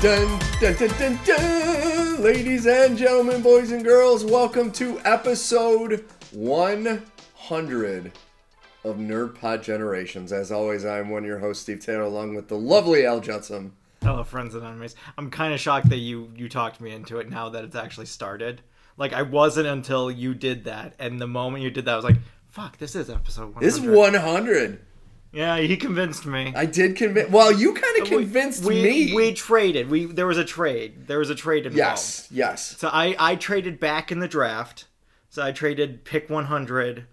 Dun, dun, dun, dun, dun. Ladies and gentlemen, boys and girls, welcome to episode 100 of Nerd Pod Generations. As always, I'm one of your hosts, Steve Taylor, along with the lovely Al Judson. Hello, friends and enemies. I'm kind of shocked that you you talked me into it now that it's actually started. Like I wasn't until you did that, and the moment you did that, I was like, "Fuck, this is episode 100." This is 100. Yeah, he convinced me. I did convince. Well, you kind of convinced we, me. We traded. We there was a trade. There was a trade involved. yes, yes. So I I traded back in the draft. So I traded pick 100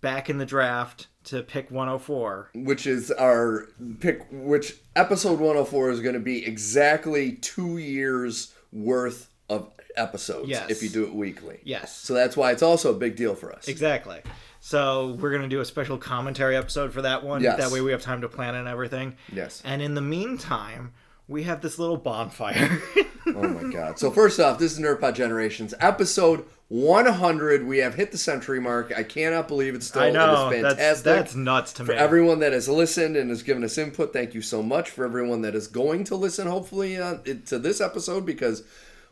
back in the draft to pick 104. Which is our pick. Which episode 104 is going to be exactly two years worth of episodes Yes. if you do it weekly. Yes. So that's why it's also a big deal for us. Exactly. So we're gonna do a special commentary episode for that one. Yes. That way we have time to plan and everything. Yes. And in the meantime, we have this little bonfire. Oh my god. So first off, this is Nerdpod Generations episode 100. We have hit the century mark. I cannot believe it's still I know it is that's fantastic. that's nuts to me. for everyone that has listened and has given us input, thank you so much. For everyone that is going to listen, hopefully, uh, it- to this episode, because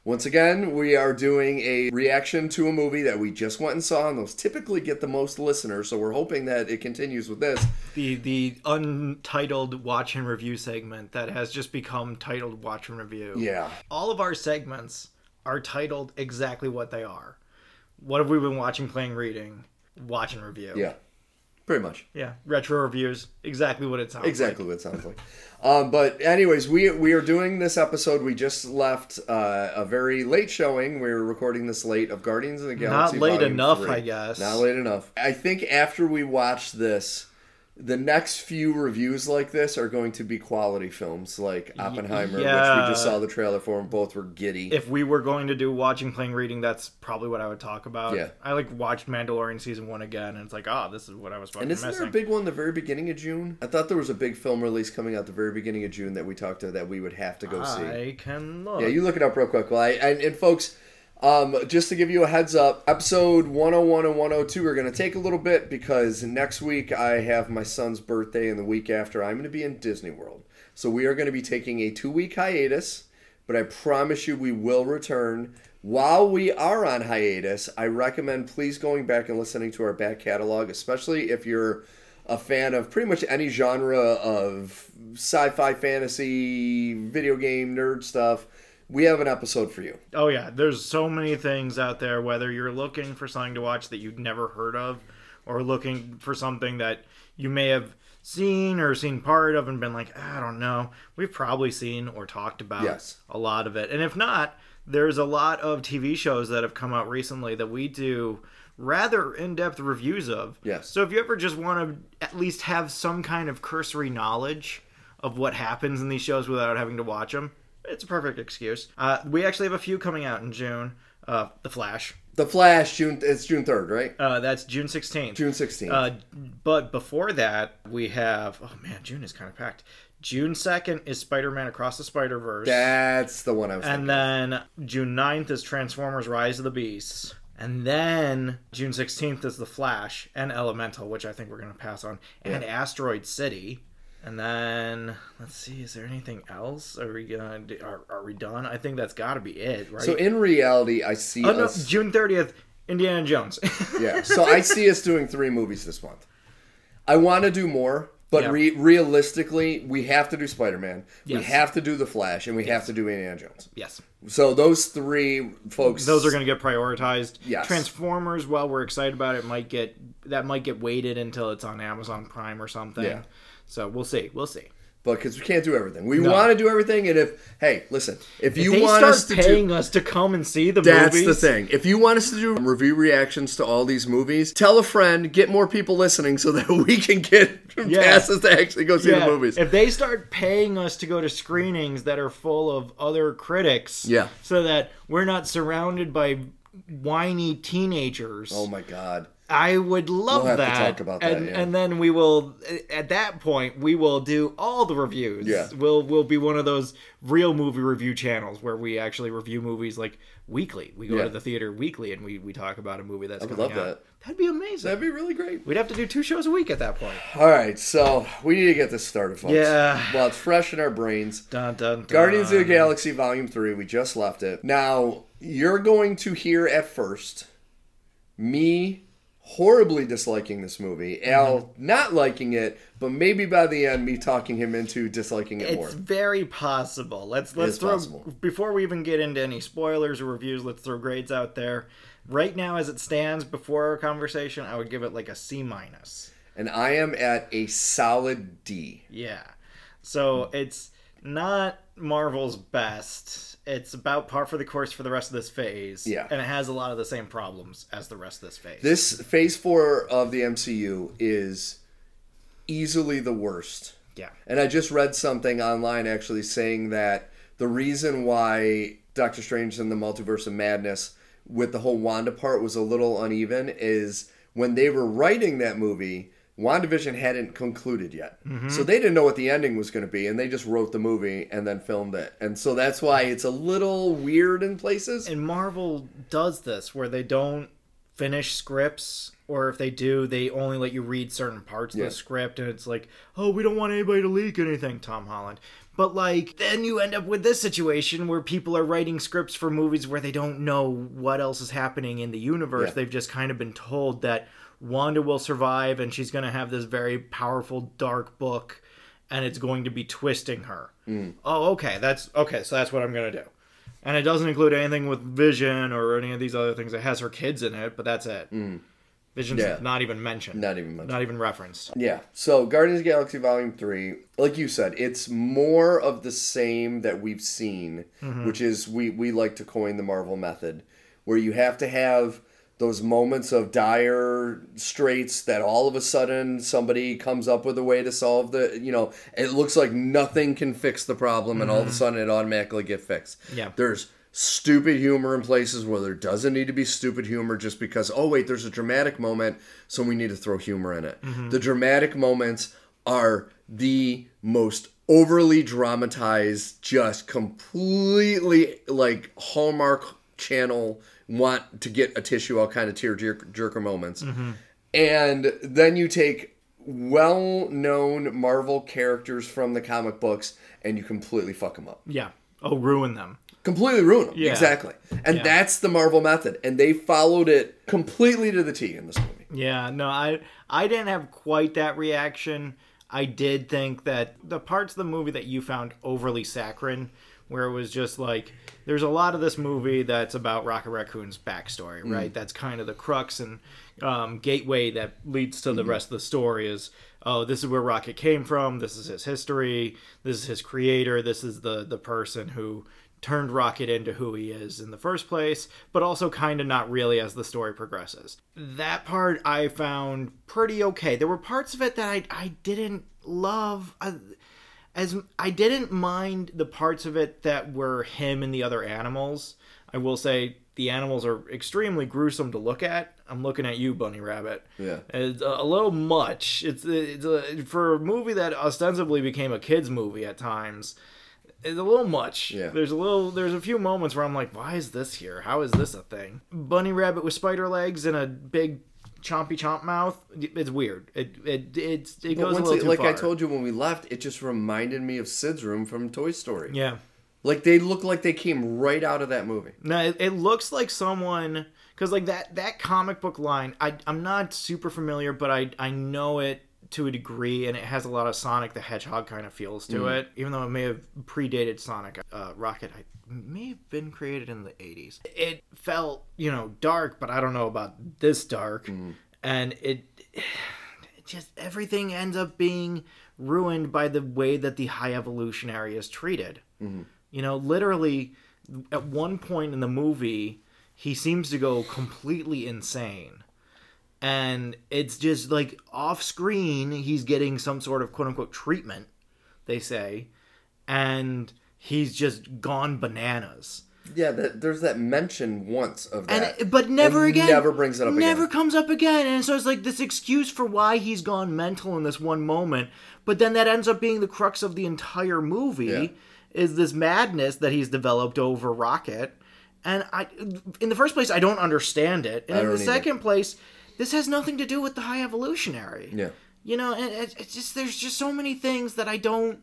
once again, we are doing a reaction to a movie that we just went and saw, and those typically get the most listeners. So we're hoping that it continues with this. the the untitled watch and review segment that has just become titled watch and review. Yeah. All of our segments are titled exactly what they are. What have we been watching, playing, reading? Watch and review. Yeah. Pretty much. Yeah. Retro reviews. Exactly what it sounds like. Exactly what it sounds like. Um, but anyways, we we are doing this episode. We just left uh, a very late showing. We were recording this late of Guardians of the Galaxy. Not late enough, 3. I guess. Not late enough. I think after we watch this, the next few reviews like this are going to be quality films, like Oppenheimer, which we just saw the trailer for, and both were giddy. if we were going to do watching, playing, reading, that's probably what I would talk about. Yeah. I like watched Mandalorian season one again, and it's like, oh, this is what I was fucking and isn't missing. there a big one the very beginning of June? I thought there was a big film release coming out the very beginning of June that we talked to that we would have to go see. I can look. Yeah, you look it up real quick. Well, I, and, and folks, um, just to give you a heads up, episode 101 and 102 are going to take a little bit because next week I have my son's birthday, and the week after I'm going to be in Disney World. So we are going to be taking a two week hiatus, but I promise you we will return. While we are on hiatus, I recommend please going back and listening to our back catalog, especially if you're a fan of pretty much any genre of sci-fi, fantasy, video game, nerd stuff. We have an episode for you. Oh yeah, there's so many things out there. Whether you're looking for something to watch that you've never heard of, or looking for something that you may have seen or seen part of and been like, I don't know. We've probably seen or talked about Yes. a lot of it. And if not, there's a lot of TV shows that have come out recently that we do rather in-depth reviews of. Yes. So if you ever just want to at least have some kind of cursory knowledge of what happens in these shows without having to watch them, it's a perfect excuse. Uh, we actually have a few coming out in June. Uh, the Flash. The Flash, June. It's June third, right? Uh, that's June 16th. June sixteenth. Uh, but before that, we have. Oh man, June is kind of packed. June 2nd is Spider Man Across the Spider Verse. That's the one I was. And thinking. then June 9th is Transformers Rise of the Beasts. And then June 16th is The Flash and Elemental, which I think we're going to pass on, and Asteroid City. And then let's see, is there anything else? Are we gonna do, are, are we done? I think that's got to be it, right? So in reality, I see oh no, us. June 30th, Indiana Jones. yeah. So I see us doing three movies this month. I want to do more, but Yeah. re- realistically, we have to do Spider Man. We have to do The Flash, and we have to do Indiana Jones. yes. So those three folks. Those are going to get prioritized. Yes. Transformers, while we're excited about it, might get that might get waited until it's on Amazon Prime or something. Yeah. So we'll see. We'll see. but because we can't do everything, we No. want to do everything. And if hey, listen, if, If you they want start us to do, paying us to come and see the That's movies, the thing. If you want us to do review reactions to all these movies, tell a friend, get more people listening so that we can get Yeah. passes to actually go see Yeah, the movies. If they start paying us to go to screenings that are full of other critics, Yeah. so that we're not surrounded by whiny teenagers. oh my god. I would love We'll that. talk about that, and, yeah. and then we will at that point we will do all the reviews. Yeah. We'll we'll be one of those real movie review channels where we actually review movies like weekly. We go Yeah. to the theater weekly and we, we talk about a movie that's I would coming love out. that. That'd be amazing. That'd be really great. We'd have to do two shows a week at that point. All right, so we need to get this started, folks. Yeah. Well, it's fresh in our brains. Dun, dun, dun. Guardians of the Galaxy Volume 3, we just left it. Now, you're going to hear at first me horribly disliking this movie, Al Mm-hmm. not liking it, but maybe by the end, me talking him into disliking it more. It's very possible. Let's let's throw possible. before we even get into any spoilers or reviews. Let's throw grades out there. Right now, as it stands, before our conversation, I would give it like a C minus. And I am at a solid D. Yeah. So it's not Marvel's best. It's about par for the course for the rest of this phase. Yeah. And it has a lot of the same problems as the rest of this phase. This phase four of the MCU is easily the worst. yeah. And I just read something online actually saying that the reason why Doctor Strange and the Multiverse of Madness with the whole Wanda part was a little uneven is when they were writing that movie, WandaVision hadn't concluded yet. Mm-hmm. So they didn't know what the ending was going to be, and they just wrote the movie and then filmed it. And so that's why it's a little weird in places. And Marvel does this where they don't finish scripts, or if they do, they only let you read certain parts of Yeah. the script, and it's like, oh, we don't want anybody to leak anything, Tom Holland. But like, then you end up with this situation where people are writing scripts for movies where they don't know what else is happening in the universe. Yeah. They've just kind of been told that Wanda will survive and she's going to have this very powerful, dark book, and it's going to be twisting her. Mm. Oh, okay, that's okay. So that's what I'm going to do. And it doesn't include anything with Vision or any of these other things. It has her kids in it, but that's it. Vision's Mm. Yeah. not even mentioned. Not even much. Not even referenced. Yeah. So Guardians of the Galaxy Volume 3, like you said, it's more of the same that we've seen, which is we, we like to coin the Marvel method, where you have to have those moments of dire straits that all of a sudden somebody comes up with a way to solve the, you know, it looks like nothing can fix the problem and all of a mm-hmm. sudden it automatically get fixed. Yeah. There's stupid humor in places where there doesn't need to be stupid humor just because oh wait there's a dramatic moment so we need to throw humor in it mm-hmm. the dramatic moments are the most overly dramatized just completely like hallmark channel want to get a tissue all kind of tear jerk- jerker moments mm-hmm. and then you take well-known marvel characters from the comic books and you completely fuck them up Yeah. Oh, ruin them. completely ruin them. Yeah. Exactly. And Yeah. that's the Marvel method. And they followed it completely to the T in this movie. Yeah, no, I I didn't have quite that reaction. I did think that the parts of the movie that you found overly saccharine, where it was just like there's a lot of this movie that's about Rocket Raccoon's backstory, mm. right? That's kind of the crux and um, gateway that leads to the mm-hmm. rest of the story is oh, this is where Rocket came from, this is his history, this is his creator, this is the the person who turned Rocket into who he is in the first place, but also kind of not really as the story progresses. That part I found pretty okay. There were parts of it that I I didn't love. I, as I didn't mind the parts of it that were him and the other animals. I will say the animals are extremely gruesome to look at. I'm looking at you, Bunny Rabbit. Yeah. It's a, a little much. It's it's a, for a movie that ostensibly became a kids movie at times. It's a little much. Yeah. There's a little. There's a few moments where I'm like, why is this here? How is this a thing? Bunny Rabbit with spider legs and a big chompy chomp mouth. It's weird. It it it's, it goes a little it, too like I told you when we left, it just reminded me of Sid's room from Toy Story. Yeah. Like they look like they came right out of that movie. No, it, it looks like someone because like that that comic book line. I I'm not super familiar, but I I know it to a degree, and it has a lot of Sonic the Hedgehog kind of feels to it. Even though it may have predated Sonic uh, Rocket, I may have been created in the 80s. It felt you know dark, but I don't know about this dark, mm-hmm. and it. it just everything ends up being ruined by the way that the high evolutionary is treated. Mm-hmm. You know, literally, at one point in the movie, he seems to go completely insane. And it's just like off screen, he's getting some sort of quote unquote treatment, they say, and he's just gone bananas. Yeah, that, there's that mention once of that. it- but never again Never brings it up never again. comes up again and so it's like this excuse for why he's gone mental in this one moment but then that ends up being the crux of the entire movie Yeah. is this madness that he's developed over rocket and i in the first place i don't understand it and in the either. second place this has nothing to do with the high evolutionary Yeah. you know and it, it's just there's just so many things that i don't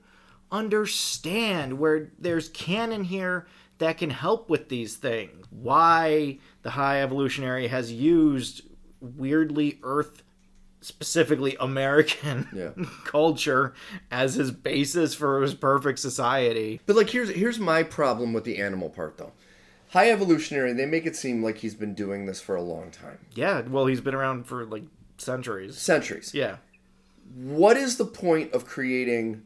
understand where there's canon here that can help with these things why the high evolutionary has used weirdly earth specifically american Yeah. culture as his basis for his perfect society But like here's here's my problem with the animal part though. High evolutionary, they make it seem like he's been doing this for a long time. yeah well he's been around for like centuries Centuries. yeah What is the point of creating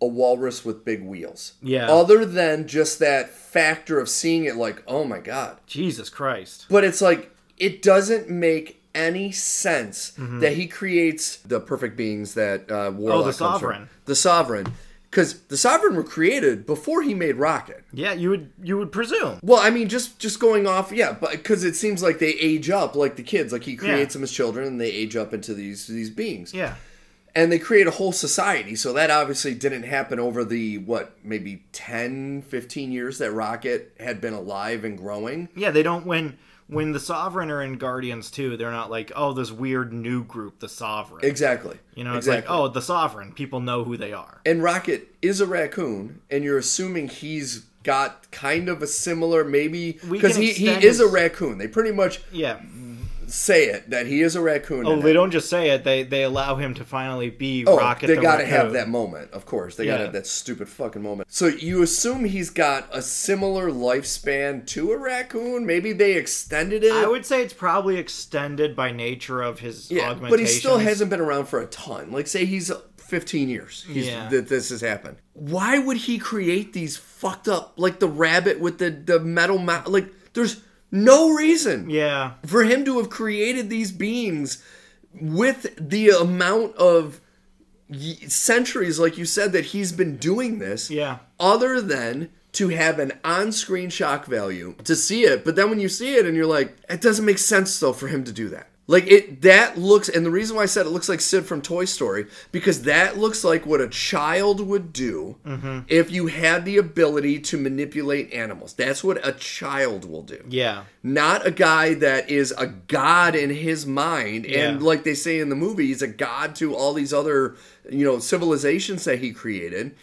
a walrus with big wheels? Yeah. Other than just that factor of seeing it like, oh my god. jesus christ But it's like it doesn't make any sense Mm-hmm. that he creates the perfect beings that uh, Warlock. Oh, sovereign. The sovereign, because the sovereign were created before he made Rocket. yeah you would you would presume Well, I mean, just just going off, yeah, but because it seems like they age up like the kids, like he creates Yeah. them as children, and they age up into these these beings, yeah and they create a whole society. So that obviously didn't happen over the what maybe 10, 15 years that Rocket had been alive and growing. Yeah, they don't when when the Sovereign are in Guardians too they're not like, oh, this weird new group, the Sovereign. Exactly. you know, it's exactly. like, oh, the Sovereign. People know who they are. and Rocket is a raccoon, and you're assuming he's got kind of a similar maybe because he, he is a raccoon. They pretty much Yeah. Say it that he is a raccoon. Oh, they it. don't just say it. They they allow him to finally be Oh, Rocket. they the gotta Raccoon. have that moment, of course. They gotta have that stupid fucking moment. So you assume he's got a similar lifespan to a raccoon? Maybe they extended it. I would say it's probably extended by nature of his yeah, but he still hasn't been around for a ton. Like, say he's 15 years Yeah. that this has happened. Why would he create these fucked up, like the rabbit with the, the metal mouth? Like, there's no reason Yeah. for him to have created these beings with the amount of centuries, like you said, that he's been doing this, Yeah. other than to have an on-screen shock value to see it. But then when you see it and you're like, it doesn't make sense though for him to do that. Like it that looks and the reason why I said it looks like Sid from Toy Story because that looks like what a child would do mm-hmm. if you had the ability to manipulate animals. That's what a child will do Yeah. not a guy that is a god in his mind and like they say in the movie he's a god to all these other you know civilizations that he created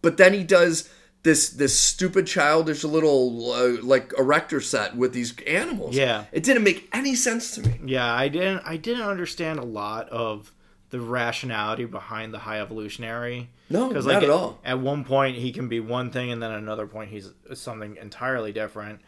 but then he does this this stupid childish little uh, like erector set with these animals Yeah. it didn't make any sense to me Yeah, I didn't I didn't understand a lot of the rationality behind the high evolutionary. No, 'Cause, not like, at all. At one point he can be one thing and then another point he's something entirely different.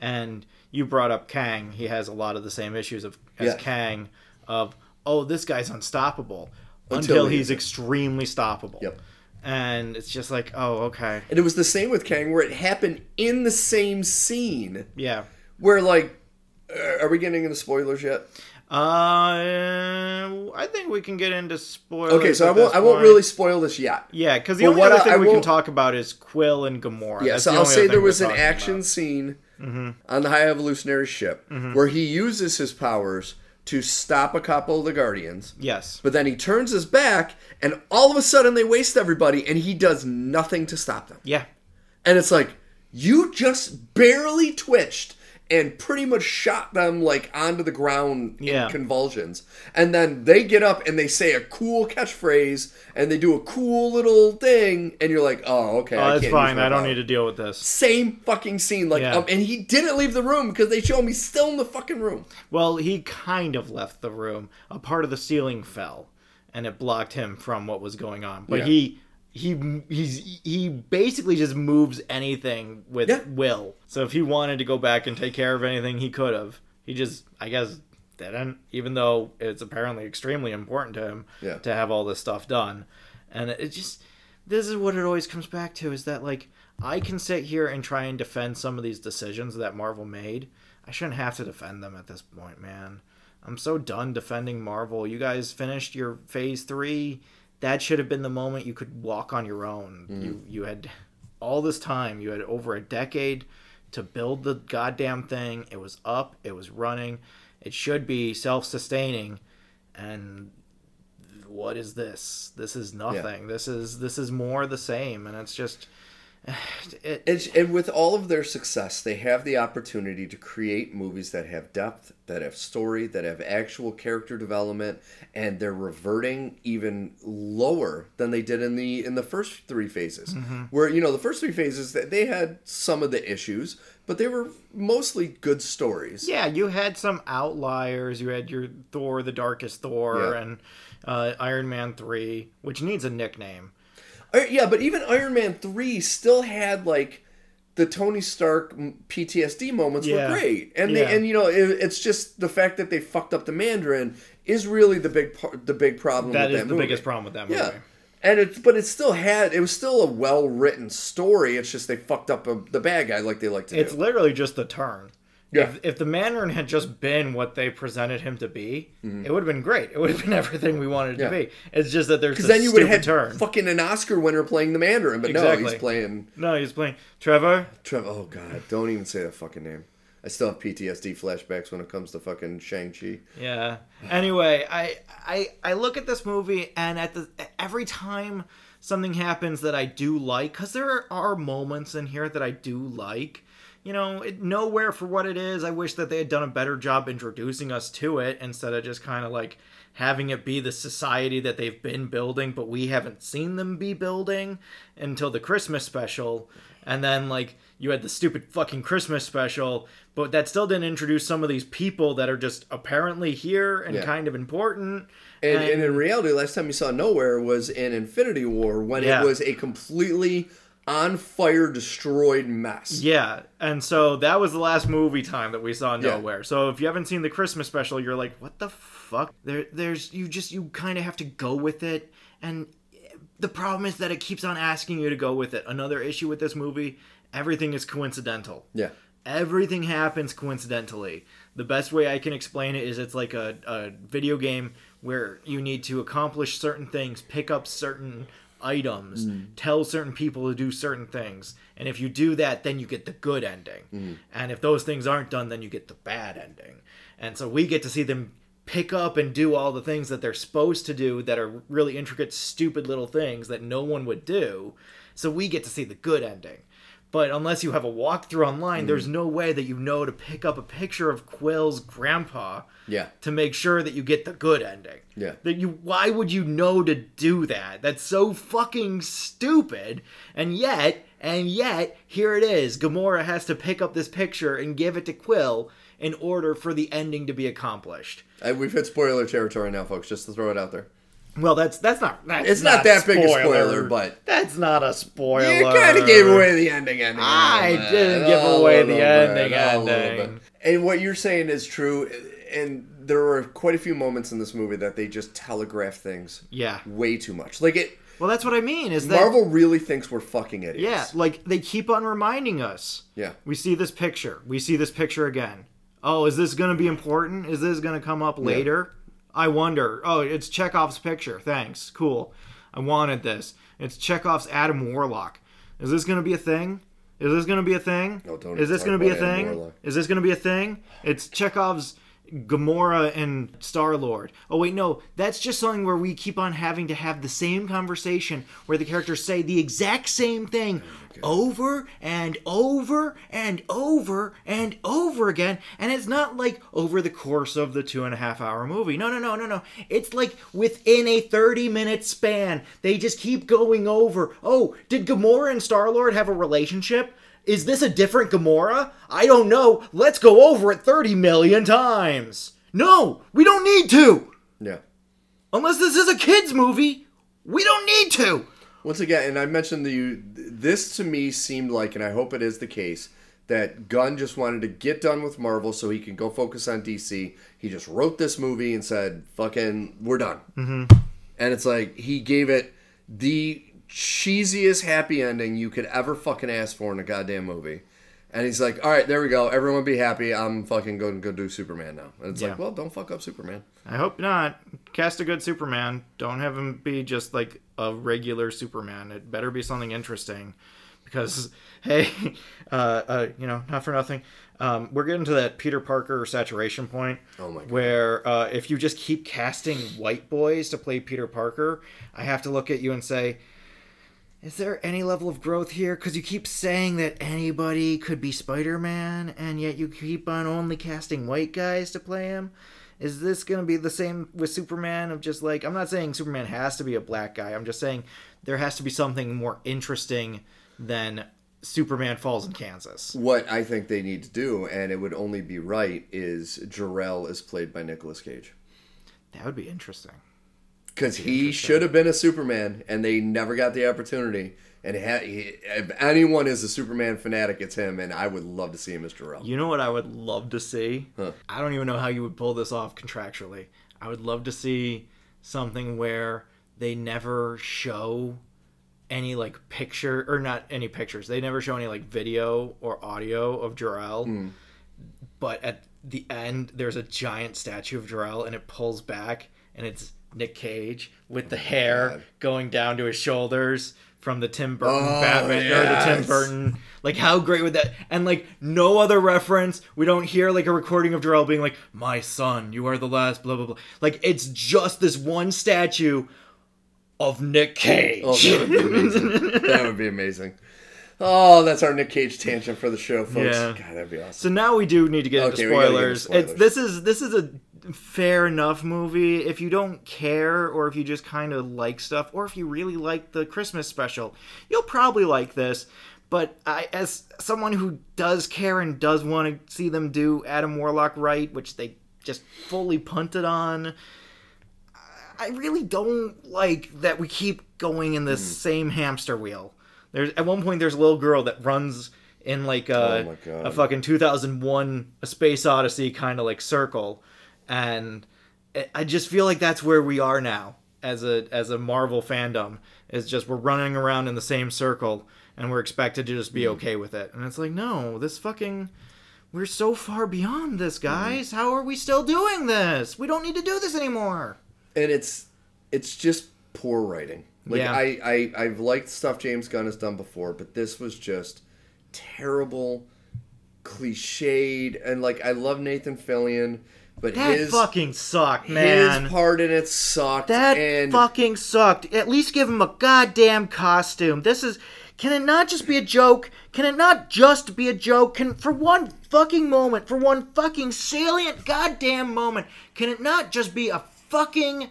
And you brought up Kang. He has a lot of the same issues of as Yeah. Kang of oh this guy's unstoppable Until until, he he's extremely stoppable. Yep. And it's just like oh okay and it was the same with kang where it happened in the same scene yeah. where like uh, are we getting into spoilers yet Uh, I think we can get into spoilers. okay so i won't i won't really spoil this yet Yeah, because the But only other I- thing I we can won't- talk about is Quill and Gamora. Yeah, That's so the I'll say there was an action about. scene on the High Evolutionary ship where he uses his powers to stop a couple of the Guardians, Yes. but then he turns his back, and all of a sudden they waste everybody, and he does nothing to stop them. Yeah. And it's like, you just barely twitched and pretty much shot them like onto the ground Yeah. in convulsions. And then they get up and they say a cool catchphrase and they do a cool little thing, and you're like, oh, okay. Oh, that's fine. I don't need to deal with this. same fucking scene. Like, Yeah. um, and he didn't leave the room because they show him he's still in the fucking room. Well, he kind of left the room. A part of the ceiling fell, and it blocked him from what was going on. But Yeah. he he he's he basically just moves anything with Yeah. will. So if he wanted to go back and take care of anything, he could have. He just, I guess, didn't. Even though it's apparently extremely important to him Yeah. to have all this stuff done, and it just this is what it always comes back to is that like I can sit here and try and defend some of these decisions that Marvel made. I shouldn't have to defend them at this point, man. I'm so done defending Marvel. You guys finished your phase 3. That should have been the moment you could walk on your own. Mm. You you had all this time. You had over a decade to build the goddamn thing. It was up, it was running. It should be self-sustaining and what is this? This is nothing. This is this is more the same and it's just it, And, and with all of their success, they have the opportunity to create movies that have depth, that have story, that have actual character development, and they're reverting even lower than they did in the in the first three phases. Where you know the first three phases that they had some of the issues, but they were mostly good stories. Yeah, you had some outliers. You had your Thor, the Darkest Thor, Yeah. and uh, Iron Man 3, which needs a nickname. Yeah, but even Iron Man three still had like the Tony Stark PTSD moments Yeah. were great, and Yeah. they, and you know it, it's just the fact that they fucked up the Mandarin is really the big par- the big problem. That with is that the movie. biggest problem with that movie. Yeah, and it's but it still had it was still a well written story. It's just they fucked up a, the bad guy like they like to It's do. literally just the turn. Yeah. If, if the Mandarin had just been what they presented him to be, Mm-hmm. it would have been great. It would have been everything we wanted it Yeah. to be. It's just that there's Because then you would have had turn. fucking an Oscar winner playing the Mandarin, but no, he's playing no, he's playing Trevor. Trevor. Oh god, don't even say that fucking name. I still have PTSD flashbacks when it comes to fucking Shang Chi. Yeah. Anyway, I I I look at this movie and at the every time something happens that I do like cuz there are moments in here that I do like. You know, it, nowhere for what it is. I wish that they had done a better job introducing us to it instead of just kind of like having it be the society that they've been building, but we haven't seen them be building until the Christmas special. And then, like, you had the stupid fucking Christmas special, but that still didn't introduce some of these people that are just apparently here and Yeah. kind of important. And, and in reality, last time you saw Nowhere was in Infinity War when Yeah. it was a completely on fire, destroyed mess. Yeah, and so that was the last movie time that we saw Yeah. nowhere. So if you haven't seen the Christmas special, you're like, what the fuck? There, there's you just you kind of have to go with it, and the problem is that it keeps on asking you to go with it. Another issue with this movie, everything is coincidental. Yeah. Everything happens coincidentally. The best way I can explain it is it's like a, a video game where you need to accomplish certain things, pick up certain items, mm. tell certain people to do certain things. And if you do that, then you get the good ending. Mm. And if those things aren't done, then you get the bad ending. And so we get to see them pick up and do all the things that they're supposed to do that are really intricate, stupid little things that no one would do. So we get to see the good ending. But unless you have a walkthrough online, there's no way that you know to pick up a picture of Quill's grandpa Yeah. to make sure that you get the good ending. Yeah. That you why would you know to do that? That's so fucking stupid. And yet, and yet, here it is. Gamora has to pick up this picture and give it to Quill in order for the ending to be accomplished. Uh, we've hit spoiler territory now, folks, just to throw it out there. Well, that's that's not that's It's not that big a spoiler, but- that's not a spoiler. You kind of gave away the ending ending. I bit, didn't give away the bit, ending little ending. bit. And what you're saying is true. And there were quite a few moments in this movie that they just telegraph things Yeah. way too much. Like it, Well, that's what I mean. Is that Marvel really thinks we're fucking idiots. Yeah, like they keep on reminding us. Yeah. We see this picture. We see this picture again. Oh, is this going to be important? Is this going to come up later? I wonder. Oh, it's Chekhov's picture. Thanks. Cool. I wanted this. It's Chekhov's Adam Warlock. Is this going to be a thing? Is this going to be a thing? No, Is this going to be a thing? Is this going to be a thing? It's Chekhov's Gamora and Star Lord. Oh wait, no, that's just something where we keep on having to have the same conversation where the characters say the exact same thing over and over and over and over again, and it's not like over the course of the two and a half hour movie. No, no, no, no, no. It's like within a thirty minute span, they just keep going over. Oh, did Gamora and Star Lord have a relationship? Is this a different Gamora? I don't know. Let's go over it 30 million times. No, we don't need to. Yeah. Unless this is a kids movie, we don't need to. Once again, and I mentioned you, this to me seemed like, and I hope it is the case, that Gunn just wanted to get done with Marvel so he can go focus on DC. He just wrote this movie and said, "Fucking, we're done." Mm-hmm. And it's like he gave it the cheesiest happy ending you could ever fucking ask for in a goddamn movie. And he's like, "All right, there we go. Everyone be happy. I'm fucking going to go do Superman now." And it's Yeah. like, "Well, don't fuck up Superman." I hope not. Cast a good Superman. Don't have him be just like a regular Superman. It better be something interesting. because hey, uh, uh, you know, not for nothing. Um, we're getting to that Peter Parker saturation point Oh my God. where uh, if you just keep casting white boys to play Peter Parker, I have to look at you and say, is there any level of growth here? Because you keep saying that anybody could be Spider Man, and yet you keep on only casting white guys to play him. Is this going to be the same with Superman? Of just like, I'm not saying Superman has to be a black guy. I'm just saying there has to be something more interesting than Superman falls in Kansas. What I think they need to do, and it would only be right, is Jor-El is played by Nicolas Cage. That would be interesting. Because he should have been a Superman, and they never got the opportunity. And had, he, if anyone is a Superman fanatic, it's him, and I would love to see him as Jor-El. You know what I would love to see? Huh. I don't even know how you would pull this off contractually. I would love to see something where they never show any like picture or not any pictures. They never show any like video or audio of Jor-El. Hmm. But at the end there's a giant statue of Jor-El and it pulls back and it's Nick Cage with the oh hair God. going down to his shoulders from the Tim Burton Oh, Batman or the Tim. Burton like how great would that and like no other reference we don't hear like a recording of Jor-El being like my son you are the last blah blah blah like it's just this one statue of Nick Cage Oh, that would be amazing. that would be amazing. Oh, that's our Nick Cage tangent for the show, folks. Yeah. God, that'd be awesome. so now we do need to get Okay, into gotta get into spoilers. It's spoilers. this is this is a fair enough movie if you don't care or if you just kind of like stuff or if you really like the Christmas special you'll probably like this but I, as someone who does care and does want to see them do Adam Warlock right which they just fully punted on I really don't like that we keep going in Hmm. this same hamster wheel. There's at one point there's a little girl that runs in like a, Oh a fucking 2001 a space odyssey kind of like circle and I- just feel like that's where we are now as a as a Marvel fandom is just we're running around in the same circle and we're expected to just be Hmm. okay with it. And it's like no, this fucking we're so far beyond this, guys. How are we still doing this? We don't need to do this anymore. and it's it's just poor writing. Like Yeah. I, I I've liked stuff James Gunn has done before, but this was just terrible, cliched, and like I love Nathan Fillion, but That his fucking sucked, man. his part in it sucked. that and fucking sucked. At least give him a goddamn costume. This is. Can it not just be a joke? Can it not just be a joke? Can for one fucking moment, for one fucking salient goddamn moment, can it not just be a fucking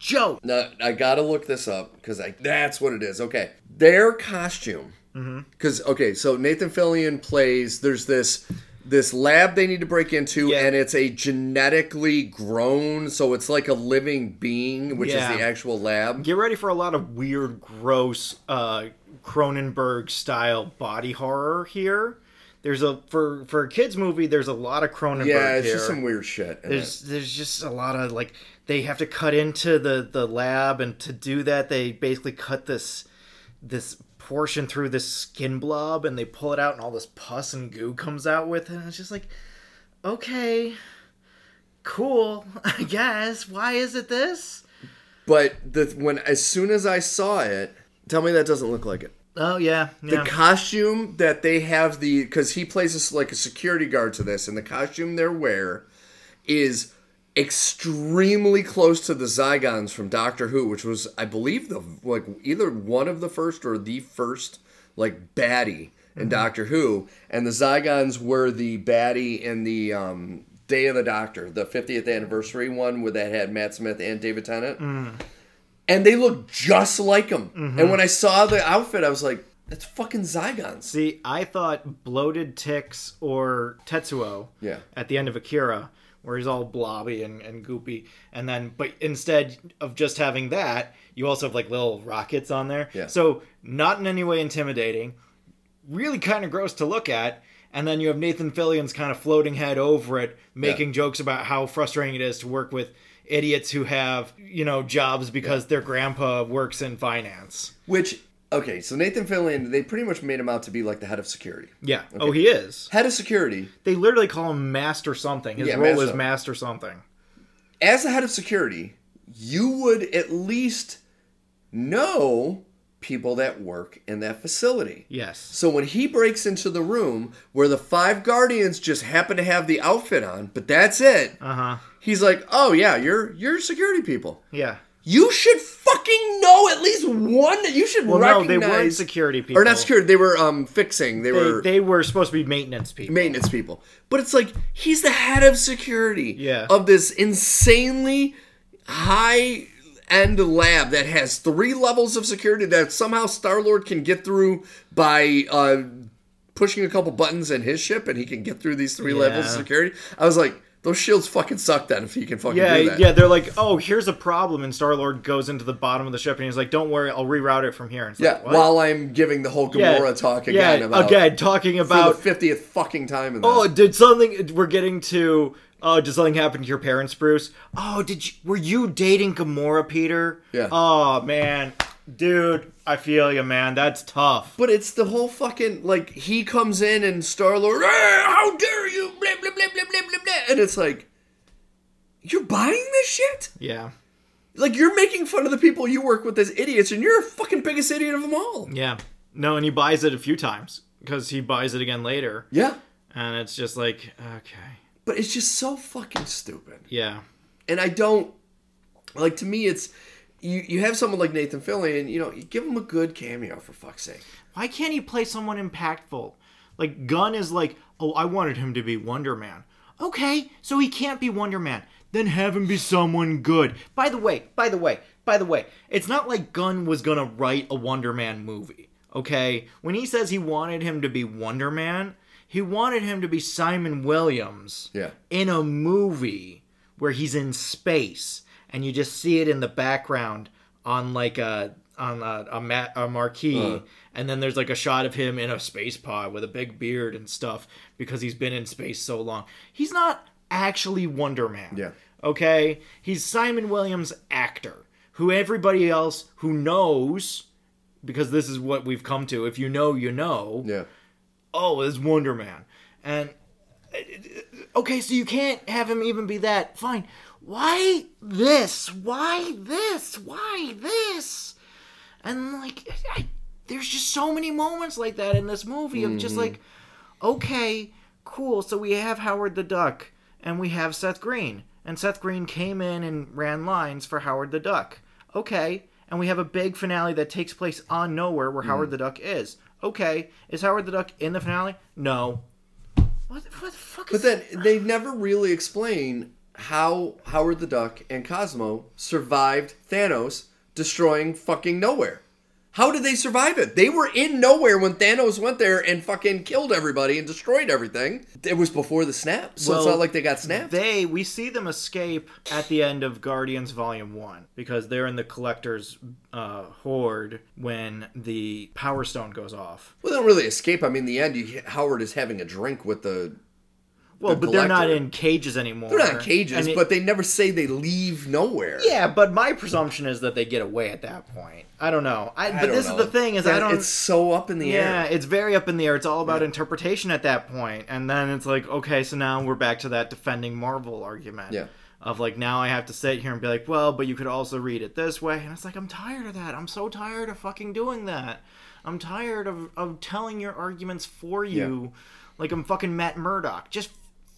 joke? No, I gotta look this up because I that's what it is. Okay, their costume. Mm-hmm. Because okay, so Nathan Fillion plays. There's this this lab they need to break into, Yeah. and it's a genetically grown, so it's like a living being, which Yeah. is the actual lab. Get ready for a lot of weird, gross uh, Cronenberg style body horror here. There's a for for a kids movie. There's a lot of Cronenberg. Yeah, it's here. just some weird shit. there's it. there's just a lot of like they have to cut into the the lab and to do that they basically cut this this portion through this skin blob and they pull it out and all this pus and goo comes out with it. And it's just like okay cool i guess. Why is it this? But the when as soon as I saw it, tell me that doesn't look like it. oh yeah yeah. The costume that they have the because he plays this like a security guard to this, and the costume they're wear is extremely close to the Zygons from Doctor Who, which was I believe the like either one of the first or the first like baddie in mm-hmm. Doctor Who, and the Zygons were the baddie in the um, Day of the Doctor, the 50th anniversary one, where that had Matt Smith and David Tennant mm. and they look just like him. Mm-hmm. And when I saw the outfit, I was like, "That's fucking Zygons." see i thought bloated ticks or tetsuo Yeah. at the end of akira where he's all blobby and, and goopy. And then but instead of just having that you also have like little rockets on there. Yeah. so not in any way intimidating. Really kind of gross to look at. And then you have nathan fillion's kind of floating head over it making jokes about how frustrating it is to work with idiots who have you know jobs because their grandpa works in finance. Which okay, so Nathan Fillion, they pretty much made him out to be like the head of security. yeah oh he is Head of security, they literally call him master something his Yeah, role master. is master something as the head of security, you would at least know people that work in that facility. Yes. So when he breaks into the room where the five guardians just happen to have the outfit on, but that's it. Uh huh. He's like, "Oh yeah, you're you're security people. Yeah. You should fucking know at least one. You should Well, no, recognize." they weren't security people. or not security. They were um fixing. They, They, were they were supposed to be maintenance people. maintenance people. But it's like he's the head of security Yeah. of this insanely high end lab that has three levels of security that somehow Star Lord can get through by uh, pushing a couple buttons in his ship, and he can get through these three levels of security. I was like, those shields fucking suck. Then if he can fucking Yeah, do that. yeah, they're like, oh, here's a problem, and Star Lord goes into the bottom of the ship, and he's like, don't worry, I'll reroute it from here. And Yeah, like, while I'm giving the whole yeah, Gamora talk yeah, again about again talking about the fiftieth fucking time in oh, that. Oh, did something? We're getting to. Oh, did something happen to your parents, Bruce? Oh, did you? Were you dating Gamora, Peter? Yeah. Oh man, dude, I feel you, man. That's tough. But it's the whole fucking like he comes in and Star Lord, how dare you, blah blah blah blah blah blah blah, and it's like, you're buying this shit? Yeah, Like you're making fun of the people you work with as idiots, and you're a fucking biggest idiot of them all. yeah. No, and he buys it a few times because he buys it again later, Yeah, and it's just like, okay, but it's just so fucking stupid. yeah, And I don't like to me, it's you. You have someone like Nathan Fillion, you know, you give him a good cameo for fuck's sake. Why can't he play someone impactful? Like Gunn is like, oh, I wanted him to be Wonder Man. Okay, so he can't be Wonder Man. Then have him be someone good. By the way, by the way, by the way, it's not like Gunn was gonna write a Wonder Man movie. Okay, when he says he wanted him to be Wonder Man, he wanted him to be Simon Williams Yeah. in a movie where he's in space and you just see it in the background on like a on a, a, ma- a marquee Uh. and then there's like a shot of him in a space pod with a big beard and stuff because he's been in space so long he's not actually wonder man Yeah. okay he's simon williams actor who everybody else who knows because this is what we've come to if you know you know Yeah. oh, it's Wonder Man. And okay, so you can't have him even be that. Fine. Why this? Why this? Why this? And like, I, there's just so many moments like that in this movie of just mm-hmm. like, okay, cool. So we have Howard the Duck and we have Seth Green, and Seth Green came in and ran lines for Howard the Duck. Okay. And we have a big finale that takes place on nowhere where Howard mm. the Duck is. Okay, is Howard the Duck in the finale? No. What, what the fuck is But then they never really explain how Howard the Duck and Cosmo survived Thanos destroying fucking nowhere. How did they survive it? They were in nowhere when Thanos went there and fucking killed everybody and destroyed everything. It was before the snap, so it's not like they got snapped. They we see them escape at the end of Guardians Volume One because they're in the Collector's uh, hoard when the Power Stone goes off. well, they don't really escape. I mean, the end, you, Howard is having a drink with the. Well, The but they're not in cages anymore. They're not in cages, it- but they never say they leave nowhere. yeah, but my presumption is that they get away at that point. I don't know. I, but this know. is the thing is I don't. It's so up in the yeah, air. Yeah, it's very up in the air. It's all about Yeah. interpretation at that point. and then it's like, okay, so now we're back to that defending Marvel argument. Yeah. Of like now I have to sit here and be like, well, but you could also read it this way, and it's like I'm tired of that. I'm so tired of fucking doing that. I'm tired of of telling your arguments for you, like I'm fucking Matt Murdock. Just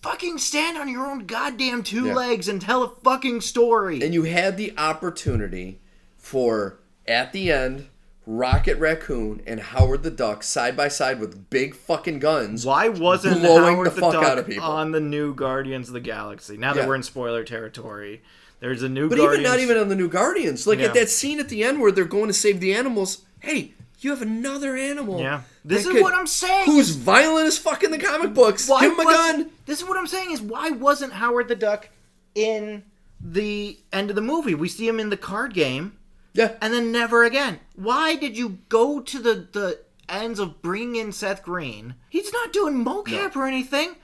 fucking stand on your own goddamn two Yeah. legs and tell a fucking story. And you had the opportunity for, at the end, Rocket Raccoon and Howard the Duck side by side with big fucking guns. Why wasn't blowing Howard the the, fuck Duck out of people. on the new Guardians of the Galaxy? Now that Yeah. we're in spoiler territory, there's a new But Guardians. even not even on the new Guardians. Like Yeah. at that scene at the end where they're going to save the animals. Hey, you have another animal. Yeah. This is could- what I'm saying. Who's violent as fuck in the comic books? why Give him a was- gun. This is what I'm saying is why wasn't Howard the Duck in the end of the movie? We see him in the card game Yeah. and then never again. Why did you go to the the ends of bringing in Seth Green? He's not doing mocap or anything.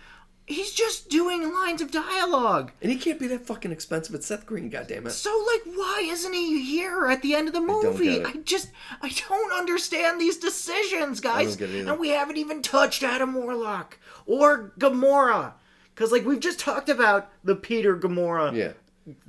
He's just doing lines of dialogue. And he can't be that fucking expensive. It's Seth Green, goddammit. So like why isn't he here at the end of the movie? I, just I don't understand these decisions, guys. and we haven't even touched Adam Warlock or Gamora. Cause like we've just talked about the Peter Gamora Yeah.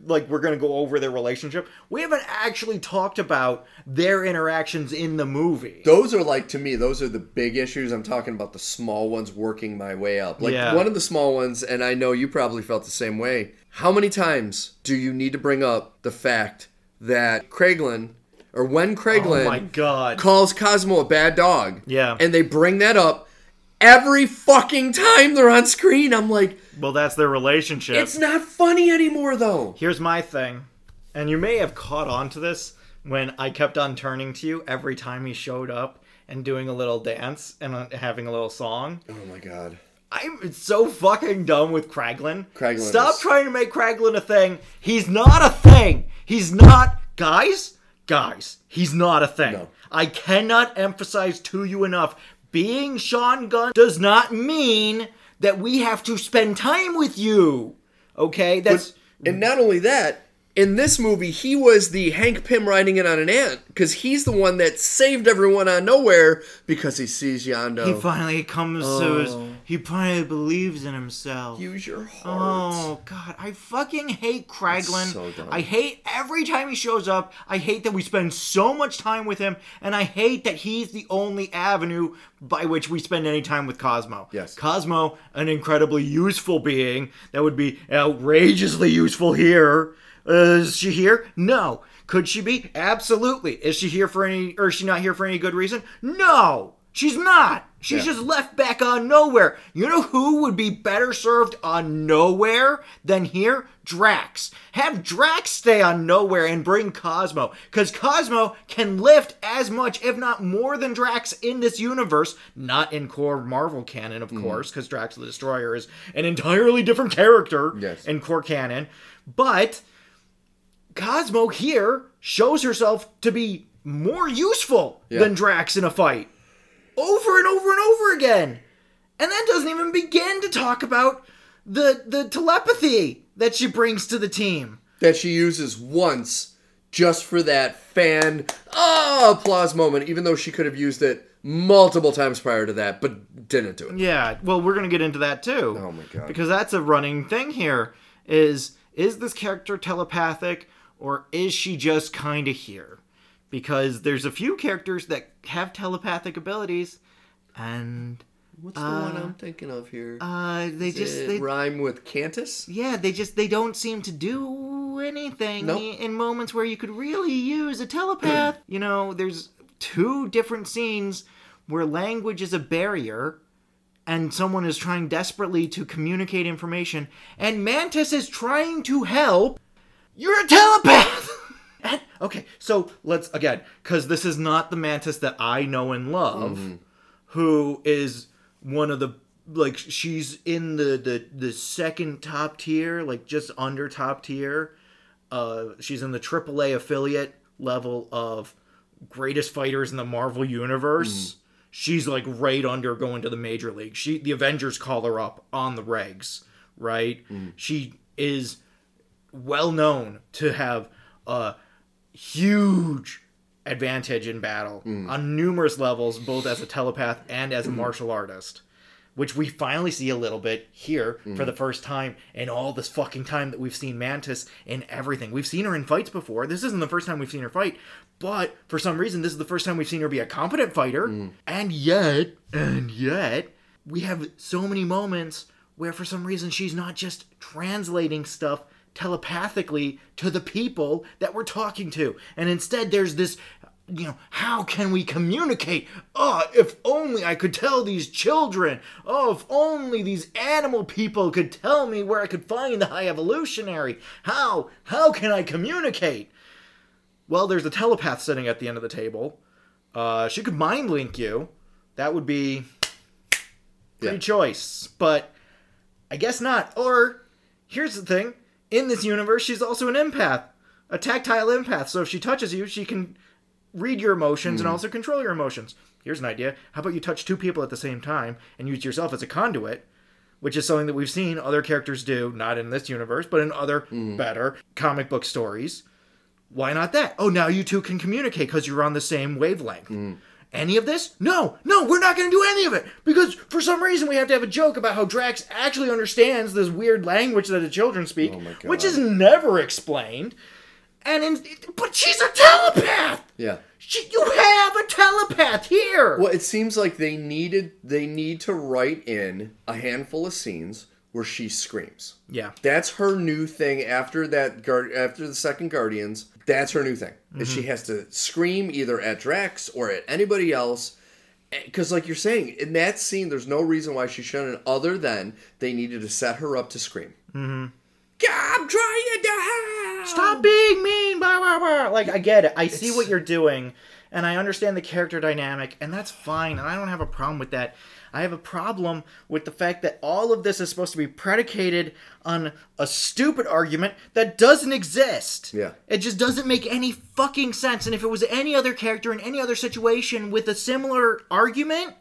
Like we're gonna go over their relationship. We haven't actually talked about their interactions in the movie. Those are like to me, those are the big issues. I'm talking about the small ones working my way up. Like Yeah. one of the small ones, and I know you probably felt the same way. How many times do you need to bring up the fact that Kraglin, or when Kraglin Oh my god. calls Cosmo a bad dog? Yeah. And they bring that up every fucking time they're on screen. I'm like, Well, that's their relationship. it's not funny anymore though. Here's my thing, and you may have caught on to this when I kept on turning to you every time he showed up and doing a little dance and uh, having a little song. Oh my god. I'm so fucking done with Kraglin. Kraglin Stop is- trying to make Kraglin a thing. He's not a thing. He's not. Guys, guys, he's not a thing. No. I cannot emphasize to you enough. Being Sean Gunn does not mean that we have to spend time with you. Okay? That's. And not only that, in this movie, he was the Hank Pym riding it on an ant because he's the one that saved everyone on nowhere because he sees Yondu. He finally comes to oh. his. Oh. He finally believes in himself. Use your heart. Oh God, I fucking hate Kraglin. so. I hate every time he shows up. I hate that we spend so much time with him, and I hate that he's the only avenue by which we spend any time with Cosmo. Yes. Cosmo, an incredibly useful being that would be outrageously useful here. Uh, is she here? No. Could she be? Absolutely. Is she here for any, or is she not here for any good reason? No. She's not. She's Yeah. just left back on nowhere. You know who would be better served on nowhere than here? Drax. Have Drax stay on nowhere and bring Cosmo. Because Cosmo can lift as much, if not more, than Drax in this universe. Not in core Marvel canon, of course, because Drax the Destroyer is an entirely different character Yes. in core canon. But Cosmo here shows herself to be more useful Yeah. than Drax in a fight. Over and over and over again. And that doesn't even begin to talk about the the telepathy that she brings to the team. that she uses once just for that fan ah, applause moment, even though she could have used it multiple times prior to that, but didn't do it. Yeah, well, we're gonna get into that too. Oh my God. Because that's a running thing here. Is is this character telepathic or is she just kind of here? Because there's a few characters that have telepathic abilities, and What's the one I'm thinking of here? uh, they just they, rhyme with Cantus? yeah, they just they don't seem to do anything Nope. in moments where you could really use a telepath. you know, there's two different scenes where language is a barrier and someone is trying desperately to communicate information and Mantis is trying to help. You're a telepath. And- okay, so let's again cuz this is not the Mantis that I know and love mm-hmm. who is one of the like she's in the the the second top tier like just under top tier. Uh she's in the AAA affiliate level of greatest fighters in the Marvel universe. Mm-hmm. She's like right under going to the major league she the Avengers call her up on the regs right? Mm-hmm. She is well known to have a huge advantage in battle hmm. on numerous levels, both as a telepath and as a hmm. martial artist. Which we finally see a little bit here hmm. for the first time in all this fucking time that we've seen Mantis in everything. We've seen her in fights before. This isn't the first time we've seen her fight, but for some reason, this is the first time we've seen her be a competent fighter. And yet, and yet, we have so many moments where for some reason she's not just translating stuff telepathically to the people that we're talking to. And instead there's this you know, how can we communicate? Oh, if only I could tell these children. Oh, if only these animal people could tell me where I could find the high evolutionary. How? How can I communicate? Well, there's a telepath sitting at the end of the table. Uh, she could mind link you. That would be pretty Yeah. choice, but I guess not. Or here's the thing: in this universe, she's also an empath, a tactile empath. So if she touches you, she can read your emotions and hmm. also control your emotions. Here's an idea: how about you touch two people at the same time and use yourself as a conduit? Which is something that we've seen other characters do, not in this universe, but in other hmm. better comic book stories. Why not that? Oh, now you two can communicate because you're on the same wavelength. Hmm. Any of this? No, no, we're not going to do any of it because for some reason we have to have a joke about how Drax actually understands this weird language that the children speak, Oh which is never explained. And in, but she's a telepath. Yeah. She, you have a telepath here. Well, it seems like they needed they need to write in a handful of scenes where she screams. Yeah, That's her new thing after that guard after the second Guardians. That's her new thing. Is Mm-hmm. she has to scream either at Drax or at anybody else. Because, like you're saying, in that scene, there's no reason why she shouldn't, other than they needed to set her up to scream. Mm-hmm. I'm trying to help. stop being mean. Blah, blah, blah. Like I get it. I see what you're doing, and I understand the character dynamic, and that's fine. And I don't have a problem with that. I have a problem with the fact that all of this is supposed to be predicated on a stupid argument that doesn't exist. Yeah. It just doesn't make any fucking sense. And if it was any other character in any other situation with a similar argument,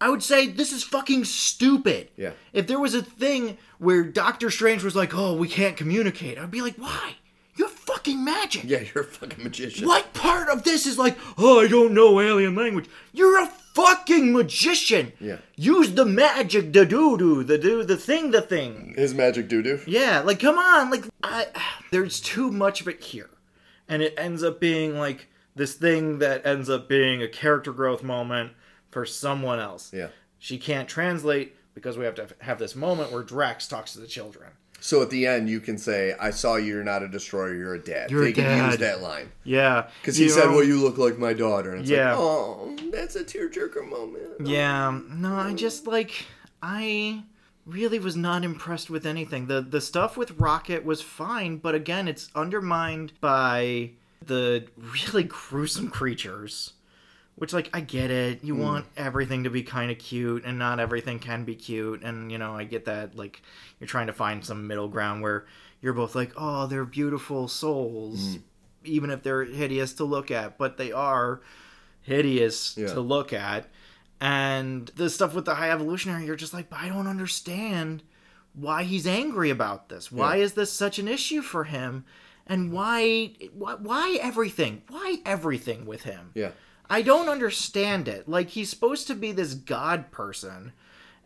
I would say this is fucking stupid. Yeah. If there was a thing where Doctor Strange was like, "Oh, we can't communicate," I'd be like, "Why? You're fucking magic. Yeah, you're a fucking magician. What part of this is like, oh, I don't know alien language? You're a fucking magician. Yeah. Use the magic, the doo doo, the do, the thing, the thing. His magic doo doo. Yeah, like come on, like I, there's too much of it here, and it ends up being like this thing that ends up being a character growth moment for someone else. Yeah. She can't translate because we have to have this moment where Drax talks to the children. So at the end, you can say, "I saw you. You're not a destroyer. You're a dad." You're a they can dad. use that line Yeah, because he said, know- "Well, you look like my daughter." And it's Yeah. like, "Oh, that's a tearjerker moment." Yeah, no, I just like I really was not impressed with anything. The the stuff with Rocket was fine, but again, it's undermined by the really gruesome creatures. Which like I get it. You mm. want everything to be kind of cute and not everything can be cute and you know, I get that like you're trying to find some middle ground where you're both like, "Oh, they're beautiful souls." Mm. Even if they're hideous to look at, but they are hideous Yeah. to look at. And the stuff with the high evolutionary, you're just like, I don't understand why he's angry about this. Why is this such an issue for him? And why, why, why everything? Why everything with him? Yeah. I don't understand it. Like he's supposed to be this god person,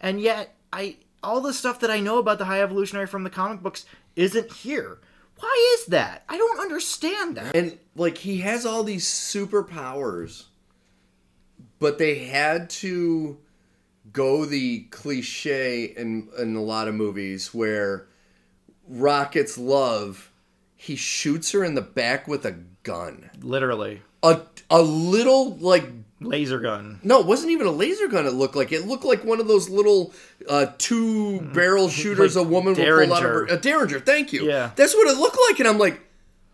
and yet I all the stuff that I know about the high evolutionary from the comic books isn't here. Why is that? I don't understand that. And like he has all these superpowers, but they had to go the cliche in in a lot of movies where Rocket's love, he shoots her in the back with a gun. Literally, A a little like laser gun. no, it wasn't even a laser gun. It looked like it looked like one of those little uh, two barrel shooters Like a woman would pull out of her. A Derringer, thank you. Yeah. that's what it looked like, and I'm like,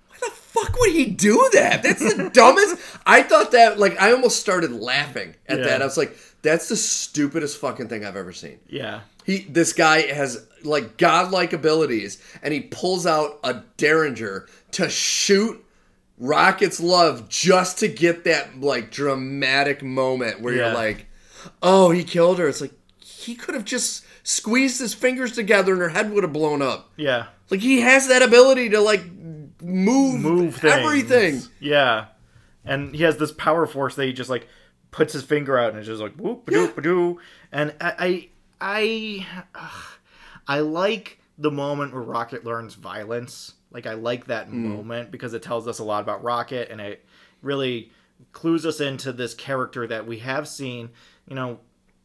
why the fuck would he do that? That's the dumbest. I thought that like I almost started laughing at Yeah. that. I was like, that's the stupidest fucking thing I've ever seen. Yeah, He, this guy has like godlike abilities, and he pulls out a Derringer to shoot Rocket's love just to get that like dramatic moment where Yeah. you're like, "Oh, he killed her." It's like he could have just squeezed his fingers together and her head would have blown up. yeah. Like he has that ability to like move, move things. everything. Yeah, and he has this power force that he just like puts his finger out and it's just like whoop ba doo doo. And I I I, ugh, I like the moment where Rocket learns violence. Like I like that hmm. moment because it tells us a lot about Rocket and it really clues us into this character that we have seen. You know,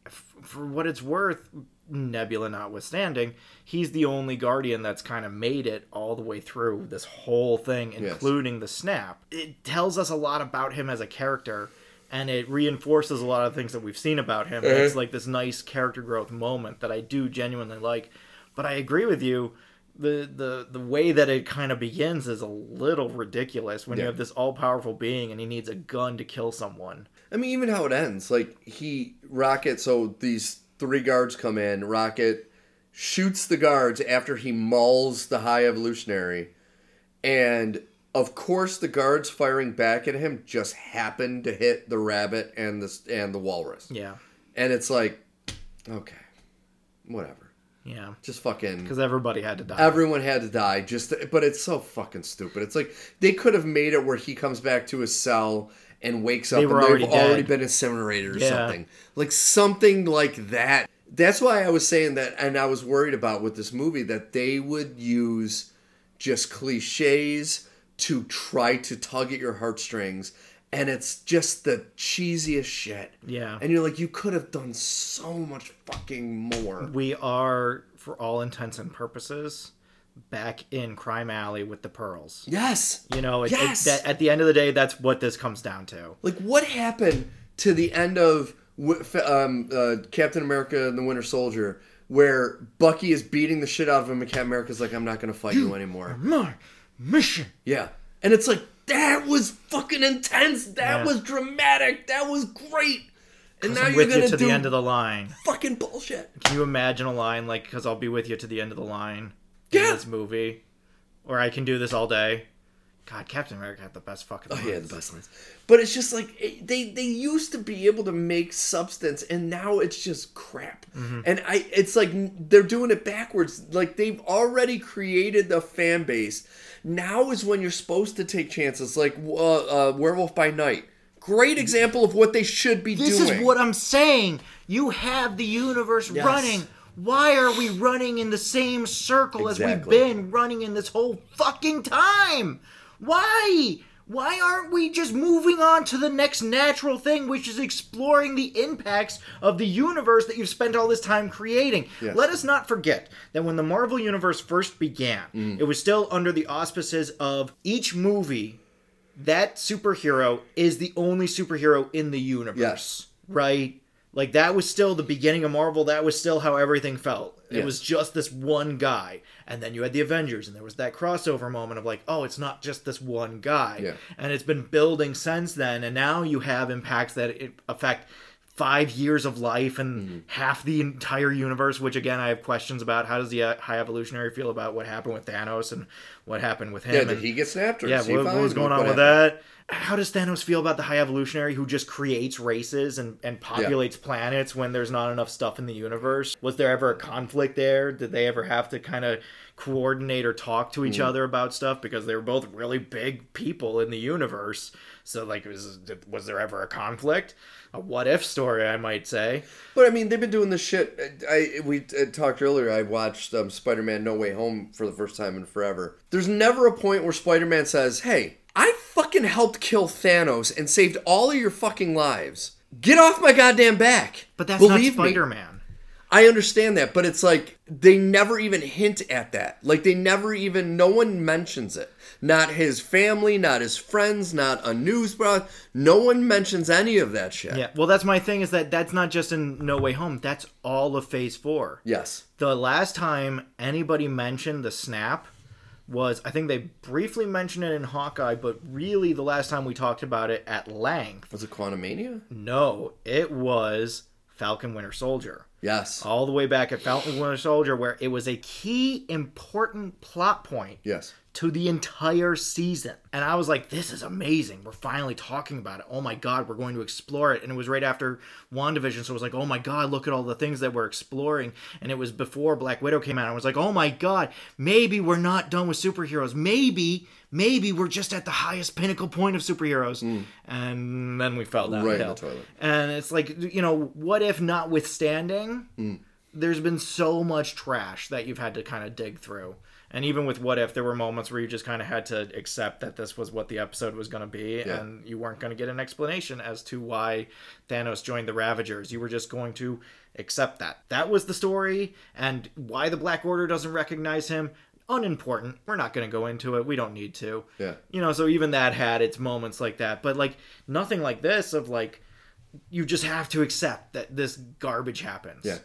f- for what it's worth, Nebula notwithstanding, he's the only Guardian that's kind of made it all the way through this whole thing, Yes. including the snap. It tells us a lot about him as a character, and it reinforces a lot of things that we've seen about him. And It's uh-huh. like this nice character growth moment that I do genuinely like. But I agree with you. The, the the way that it kind of begins is a little ridiculous when you have this all powerful being and he needs a gun to kill someone. I mean, even how it ends, like he Rocket. So these three guards come in. Rocket shoots the guards after he mauls the High Evolutionary, and of course the guards firing back at him just happened to hit the rabbit and the and the walrus, Yeah, and it's like, okay, whatever, yeah, just fucking. because everybody had to die. Everyone had to die, just but it's so fucking stupid. It's like they could have made it where he comes back to his cell and wakes up They and already they've already been incinerated or Yeah. something. Like something like that. That's why I was saying that, and I was worried about with this movie that they would use just cliches to try to tug at your heartstrings. And it's just the cheesiest shit. Yeah. And you're like, you could have done so much fucking more. we are, for all intents and purposes, back in Crime Alley with the pearls. Yes. You know, it, Yes. it, that, at the end of the day, that's what this comes down to. Like, what happened to the end of um, uh, Captain America and the Winter Soldier, where Bucky is beating the shit out of him, and Captain America's like, "I'm not gonna fight you anymore." My mission. Yeah, and it's like that was fucking intense. That Yeah. was dramatic. That was great. And now I'm you're with gonna you to do the end of the line. fucking bullshit. Can you imagine a line like, because I'll be with you to the end of the line Yeah. in this movie? Or I can do this all day. God, Captain America had the best fucking Oh yeah, the best lines. But it's just like it, they they used to be able to make substance, and now it's just crap. Mm-hmm. And I, it's like they're doing it backwards. Like they've already created the fan base. Now is when you're supposed to take chances. Like uh, uh, Werewolf by Night, great example of what they should be This doing. is what I'm saying. You have the universe Yes. running. Why are we running in the same circle as we've been running in this whole fucking time? Why? Why aren't we just moving on to the next natural thing, which is exploring the impacts of the universe that you've spent all this time creating? Yes. Let us not forget that when the Marvel Universe first began, Mm. it was still under the auspices of each movie that superhero is the only superhero in the universe. Yes. Right? Like that was still the beginning of Marvel. That was still how everything felt. It Yes. was just this one guy. And then you had the Avengers and there was that crossover moment of like, oh, it's not just this one guy. Yeah. And it's been building since then and now you have impacts that it affect five years of life and Mm-hmm. half the entire universe which again i have questions about how does the uh, high evolutionary feel about what happened with thanos and what happened with him yeah, and- did he get snapped? Or yeah, what, what was going on with happened? that? How does Thanos feel about the High Evolutionary who just creates races and, and populates planets when there's not enough stuff in the universe? Was there ever a conflict there? Did they ever have to kind of coordinate or talk to each Mm. other about stuff because they were both really big people in the universe? So, like, was, was there ever a conflict? A what if story, I might say. But I mean, they've been doing this shit. I we uh, talked earlier. I watched um, Spider-Man: No Way Home for the first time in forever. There's never a point where Spider-Man says, "Hey, I fucking helped kill Thanos and saved all of your fucking lives. Get off my goddamn back." But that's Believe not. Spider Man. I understand that, but it's like they never even hint at that. Like they never even no one mentions it. Not his family, not his friends, not a news bro. No one mentions any of that shit. Yeah, well, that's my thing is that that's not just in No Way Home, that's all of Phase 4. Yes. The last time anybody mentioned the snap was I think they briefly mentioned it in Hawkeye, but really the last time we talked about it at length. Was it Quantumania? No, it was Falcon Winter Soldier. Yes. All the way back at Falcon Winter Soldier, where it was a key important plot point Yes. To the entire season. And I was like, this is amazing. We're finally talking about it. Oh my God, we're going to explore it. And it was right after WandaVision. So it was like, oh my God, look at all the things that we're exploring. And it was before Black Widow came out. I was like, oh my God, maybe we're not done with superheroes. Maybe, maybe we're just at the highest pinnacle point of superheroes. And then we fell down Right the toilet. And it's like, you know, what if notwithstanding, Mm. there's been so much trash that you've had to kind of dig through. And even with What If, there were moments where you just kind of had to accept that this was what the episode was going to be, Yeah. and you weren't going to get an explanation as to why Thanos joined the Ravagers. You were just going to accept that. That was the story, and why the Black Order doesn't recognize him, unimportant. We're not going to go into it. We don't need to. Yeah. You know, so even that had its moments like that. But, like, nothing like this of, like, you just have to accept that this garbage happens. Yeah.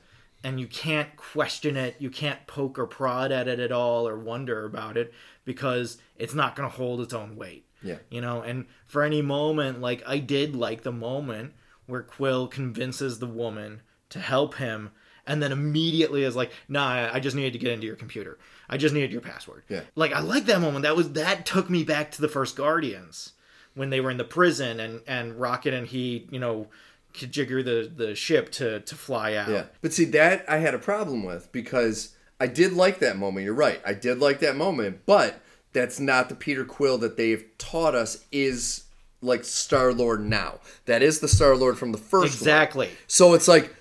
And you can't question it. You can't poke or prod at it at all or wonder about it because it's not going to hold its own weight. Yeah. You know, and for any moment, like, I did like the moment where Quill convinces the woman to help him and then immediately is like, nah, I just needed to get into your computer. I just needed your password. Yeah. Like, I like that moment. That was, that took me back to the first Guardians when they were in the prison and and Rocket and he, you know, jigger the the ship to to fly out. Yeah. But see, that I had a problem with because I did like that moment. You're right. I did like that moment, but that's not the Peter Quill that they've taught us is like Star Lord now. That is the Star Lord from the first one. Exactly. So it's like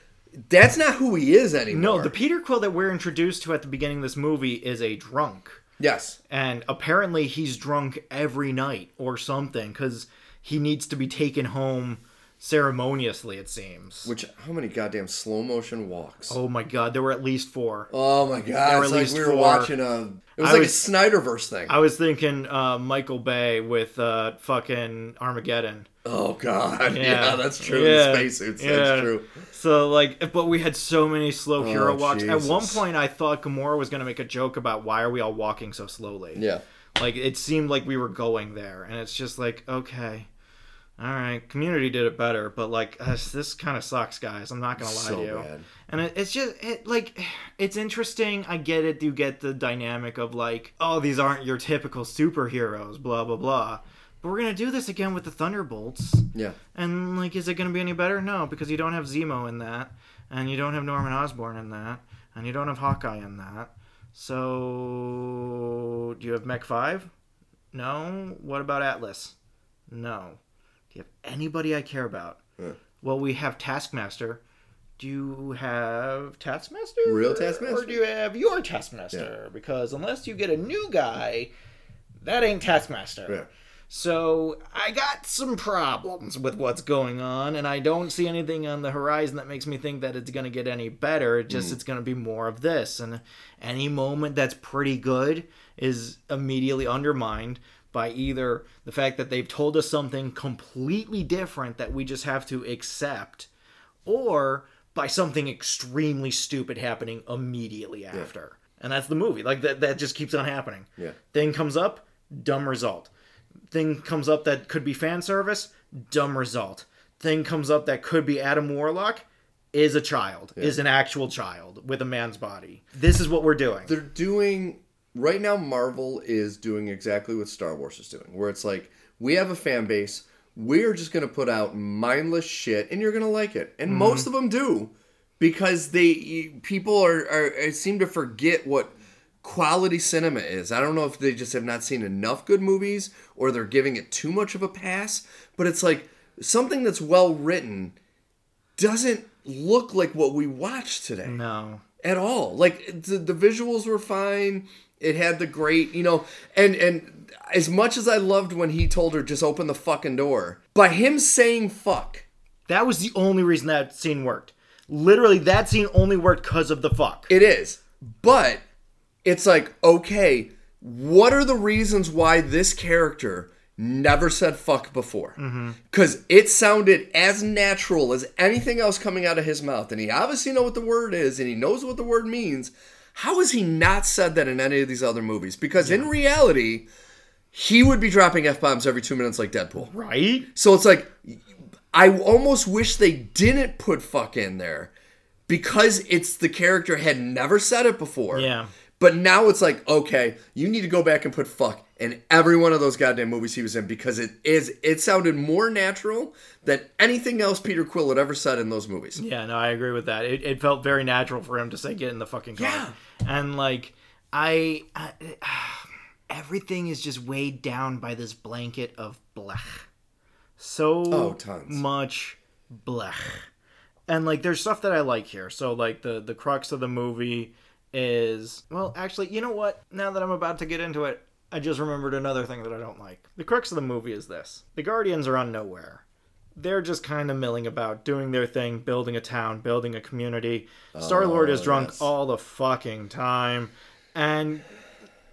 that's not who he is anymore. No, the Peter Quill that we're introduced to at the beginning of this movie is a drunk. yes, And apparently he's drunk every night or something because he needs to be taken home ceremoniously, it seems. which how many goddamn slow motion walks? Oh my god, there were at least four. Oh my There god! were It's at like we were four. watching a. It was I like was- a Snyderverse thing. I was thinking uh, Michael Bay with uh, fucking Armageddon. oh god! Yeah, Yeah. that's true. Yeah. The spacesuits. Yeah. That's true. So like, but we had so many slow hero Oh, walks. At one Jesus. point, I thought Gamora was gonna make a joke about why are we all walking so slowly. Yeah. Like it seemed like we were going there, and it's just like, okay, all right, Community did it better, but like uh, this kind of sucks, guys. I'm not gonna lie So to you. bad. And it, it's just it, like it's interesting. I get it. You get the dynamic of like, oh, these aren't your typical superheroes, blah blah blah. But we're gonna do this again with the Thunderbolts. Yeah. And like, is it to be any better? No, because you don't have Zemo in that, and you don't have Norman Osborn in that, and you don't have Hawkeye in that. So, do you have Mach Five? No. What about Atlas? No. Do you have anybody I care about? Yeah. Well, we have Taskmaster. Do you have Taskmaster? Real Taskmaster? Or do you have your Taskmaster? Because unless you get a new guy, that ain't Taskmaster. Yeah. So I got some problems with what's going on, and I don't see anything on the horizon that makes me think that it's going to get any better. It just mm. it's going to be more of this, and any moment that's pretty good is immediately undermined by either the fact that they've told us something completely different that we just have to accept, or by something extremely stupid happening immediately after. And that's the movie. Like that that just keeps on happening. Yeah. Thing comes up, dumb result. Thing comes up that could be fan service, dumb result. Thing comes up that could be Adam Warlock, is a child, is an actual child with a man's body. This is what we're doing. They're doing right now. Marvel is doing exactly what Star Wars is doing, where it's like we have a fan base. We're just gonna put out mindless shit, and you're gonna like it, and most mm-hmm. of them do, because they people are, are seem to forget what quality cinema is. I don't know if they just have not seen enough good movies or they're giving it too much of a pass, but it's like something that's well written doesn't look like what we watched today no. at all. Like the, the visuals were fine. It had the great, you know, and and as much as I loved when he told her just open the fucking door, by him saying fuck, That was the only reason that scene worked. Literally, that scene only worked because of the fuck. it is. But it's like, okay, what are the reasons why this character never said fuck before? Mm-hmm. Because it sounded as natural as anything else coming out of his mouth, and he obviously know what the word is, and he knows what the word means. How has he not said that in any of these other movies? Because in reality, he would be dropping f bombs every two minutes like Deadpool. right? So it's like I almost wish they didn't put fuck in there because it's the character had never said it before. Yeah. But now it's like, okay, you need to go back and put fuck in every one of those goddamn movies he was in because it is it sounded more natural than anything else Peter Quill had ever said in those movies. Yeah, no, I agree with that. It, it felt very natural for him to say, "Get in the fucking car." Yeah. And like, I, I everything is just weighed down by this blanket of blech. So Oh, tons. much blech. And like, there's stuff that I like here. So like, the the crux of the movie is well, actually, you know what? Now that I'm about to get into it, I just remembered another thing that I don't like. The crux of the movie is this: the Guardians are on nowhere they're just kind of milling about, doing their thing, building a town, building a community. Star Lord is oh, drunk yes. all the fucking time. And,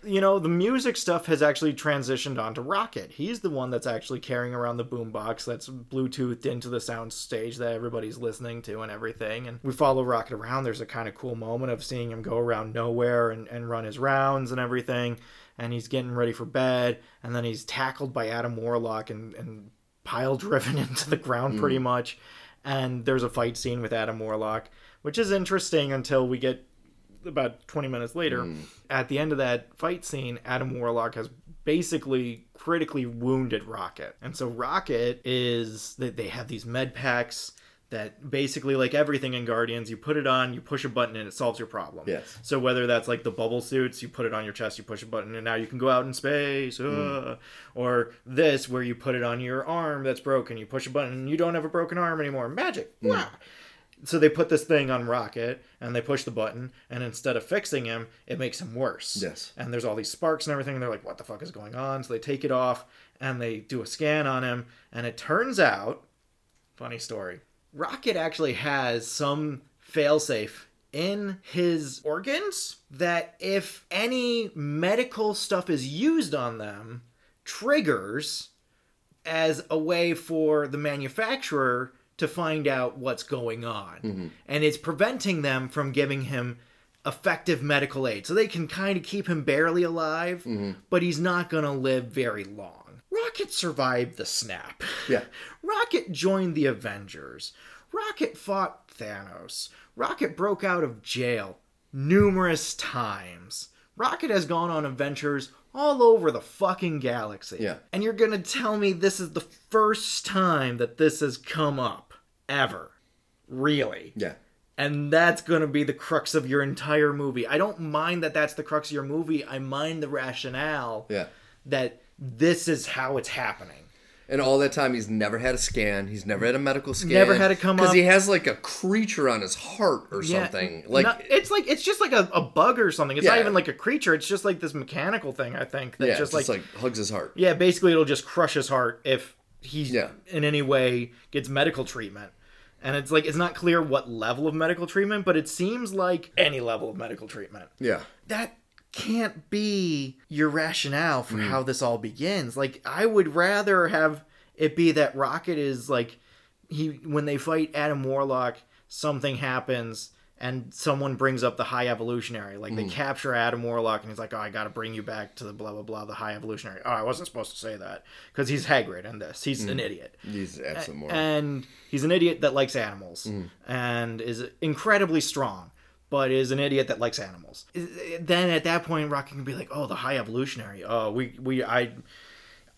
you know, the music stuff has actually transitioned onto Rocket. He's the one that's actually carrying around the boombox that's Bluetoothed into the sound stage that everybody's listening to and everything. And we follow Rocket around. There's a kind of cool moment of seeing him go around nowhere and, and run his rounds and everything. And he's getting ready for bed. And then he's tackled by Adam Warlock and, and pile driven into the ground pretty mm. much. And there's a fight scene with Adam Warlock, which is interesting until we get about 20 minutes later. Mm. At the end of that fight scene, Adam Warlock has basically critically wounded Rocket. And so Rocket is they, they have these med packs that basically like everything in Guardians, you put it on, you push a button and it solves your problem. Yes. So whether that's like the bubble suits, you put it on your chest, you push a button, and now you can go out in space, uh, or this where you put it on your arm that's broken, you push a button, and you don't have a broken arm anymore. Magic. Wow. So they put this thing on Rocket, and they push the button, and instead of fixing him, it makes him worse. Yes. And there's all these sparks and everything. And they're like, "What the fuck is going on?" So they take it off, and they do a scan on him, and it turns out, funny story, Rocket actually has some failsafe in his organs that if any medical stuff is used on them, triggers as a way for the manufacturer to find out what's going on. Mm-hmm. And it's preventing them from giving him effective medical aid. So they can kind of keep him barely alive, mm-hmm. but he's not going to live very long. Rocket survived the snap. Yeah. Rocket joined the Avengers. Rocket fought Thanos. Rocket broke out of jail numerous times. Rocket has gone on adventures all over the fucking galaxy. Yeah. And you're gonna tell me this is the first time that this has come up ever. Really. Yeah. And that's gonna be the crux of your entire movie. I don't mind that that's the crux of your movie. I mind the rationale Yeah. that this is how it's happening. And all that time, he's never had a scan. He's never had a medical scan. Never had it come because he has like a creature on his heart or something. Like not- it's like it's just like a, a bug or something. It's not even like a creature. It's just like this mechanical thing. I think that yeah, just, just like, like, hugs his heart. yeah, basically it'll just crush his heart if he Yeah. in any way gets medical treatment. And it's like it's not clear what level of medical treatment, but it seems like any level of medical treatment. Yeah. That can't be your rationale Mm. for how this all begins. Like I would rather have it be that Rocket is like he when they fight Adam Warlock, something happens and someone brings up the high evolutionary. Like Mm. they capture Adam Warlock and he's like, "Oh, I got to bring you back to the blah blah blah, the high evolutionary." Oh, I wasn't supposed to say that because he's Hagrid in this. He's Mm. an idiot He's absolute moron. and he's an idiot that likes animals Mm. and is incredibly strong but is an idiot that likes animals. Then at that point rocket can be like oh the high evolutionary. Oh we we i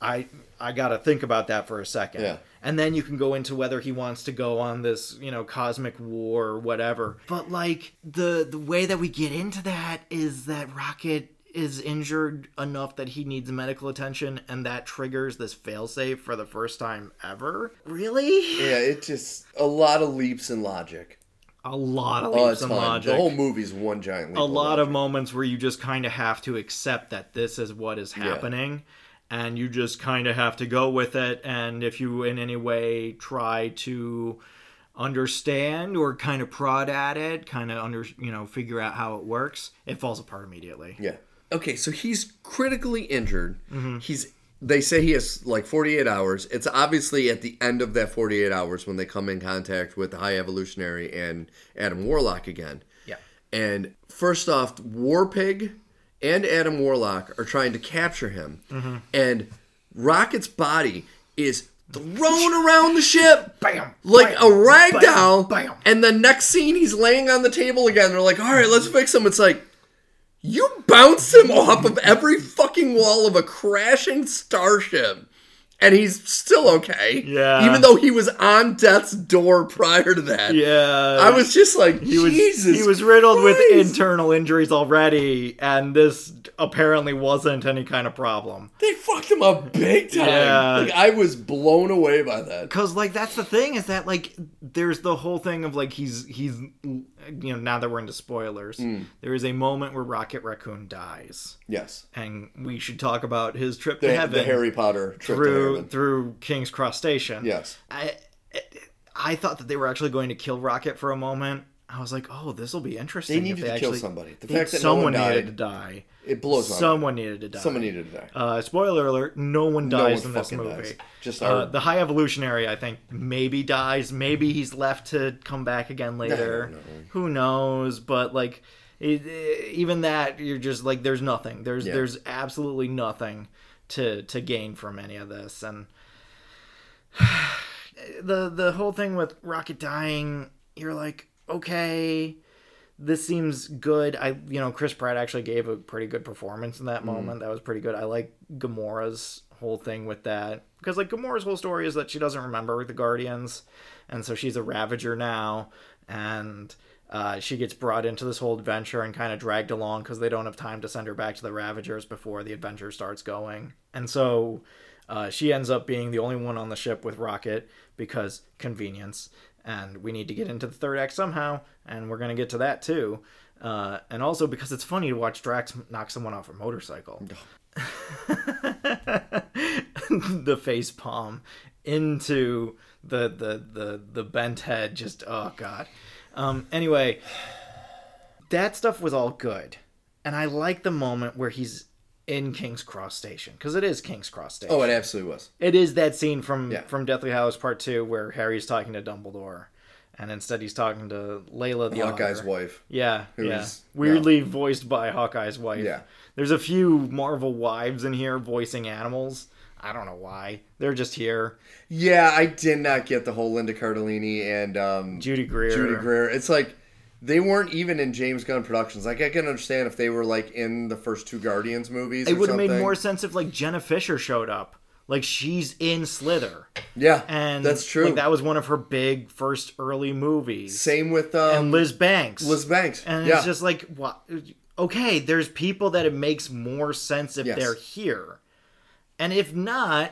i i gotta think about that for a second. Yeah. and then you can go into whether he wants to go on this you know cosmic war or whatever. But like the the way that we get into that is that rocket is injured enough that he needs medical attention and that triggers this failsafe for the first time ever. Really? Yeah, it just a lot of leaps in logic. A lot of Oh, leaps in logic The whole movie's one giant leap. a lot logic. of moments where you just kind of have to accept that this is what is happening and you just kind of have to go with it and if you in any way try to understand or kind of prod at it kind of under you know figure out how it works it falls apart immediately Yeah. Okay, so he's critically injured. Mm-hmm. He's. They say he has like 48 hours. It's obviously at the end of that 48 hours when they come in contact with the High Evolutionary and Adam Warlock again. yeah And first off, Warpig and Adam Warlock are trying to capture him, Mm-hmm. and Rocket's body is thrown around the ship bam like bam, a rag doll. bam. And the next scene, he's laying on the table again. They're like, "All right, let's fix him." It's like. You bounce him off of every fucking wall of a crashing starship, and he's still okay. Yeah. Even though he was on death's door prior to that. yeah I was just like, he was Jesus. he was riddled with internal injuries already and this apparently wasn't any kind of problem They fucked him up big time. Yeah. Like I was blown away by that. Cause like that's the thing is that like there's the whole thing of like he's he's you know now that we're into spoilers Mm. there is a moment where Rocket Raccoon dies Yes. and we should talk about his trip The, to heaven the Harry Potter trip to through heaven. through King's Cross Station. Yes. I I thought that they were actually going to kill Rocket for a moment. I was like, oh, this will be interesting. They needed to kill somebody. The they- fact that no someone one needed to die. It blows. Someone needed to die. Someone needed to die. Uh, spoiler alert: No one No dies one in this movie. dies. Just Uh, our the High Evolutionary, I think, maybe dies. Maybe he's left to come back again later. know. Who knows? But like, it, even that, you're just like, there's nothing. There's Yeah. there's absolutely nothing to to gain from any of this, and the the whole thing with Rocket dying, you're like, okay. This seems good. I, you know, Chris Pratt actually gave a pretty good performance in that Mm. moment. That was pretty good. I like Gamora's whole thing with that because like Gamora's whole story is that she doesn't remember the Guardians, and so she's a Ravager now, and uh, she gets brought into this whole adventure and kind of dragged along because they don't have time to send her back to the Ravagers before the adventure starts going, and so. Uh, she ends up being the only one on the ship with Rocket because convenience, and we need to get into the third act somehow, and we're gonna get to that too. Uh, and also because it's funny to watch Drax knock someone off a motorcycle. the face palm into the the the the bent head. Just oh god. Um, anyway, that stuff was all good, and I like the moment where he's in King's Cross Station because it is King's Cross Station. Oh, it absolutely was. It is that scene from Yeah. from Deathly Hallows Part Two where Harry's talking to Dumbledore, and instead he's talking to Lylla the Hawkeye's Augur. wife. Yeah, who yeah. is- Weirdly voiced by Hawkeye's wife. Yeah. There's a few Marvel wives in here voicing animals. I don't know why. They're just here. Yeah, I did not get the whole Linda Cardellini and um, Judy Greer. Judy Greer. It's like they weren't even in James Gunn productions. Like I can understand if they were like in the first two Guardians movies. It would have made more sense if like Jenna Fischer showed up. Like she's in Slither. Yeah, And that's true. Like that was one of her big first early movies. Same with um, and Liz Banks. Liz Banks. And yeah, it's just like, what? Okay, there's people that it makes more sense if Yes. they're here. And if not,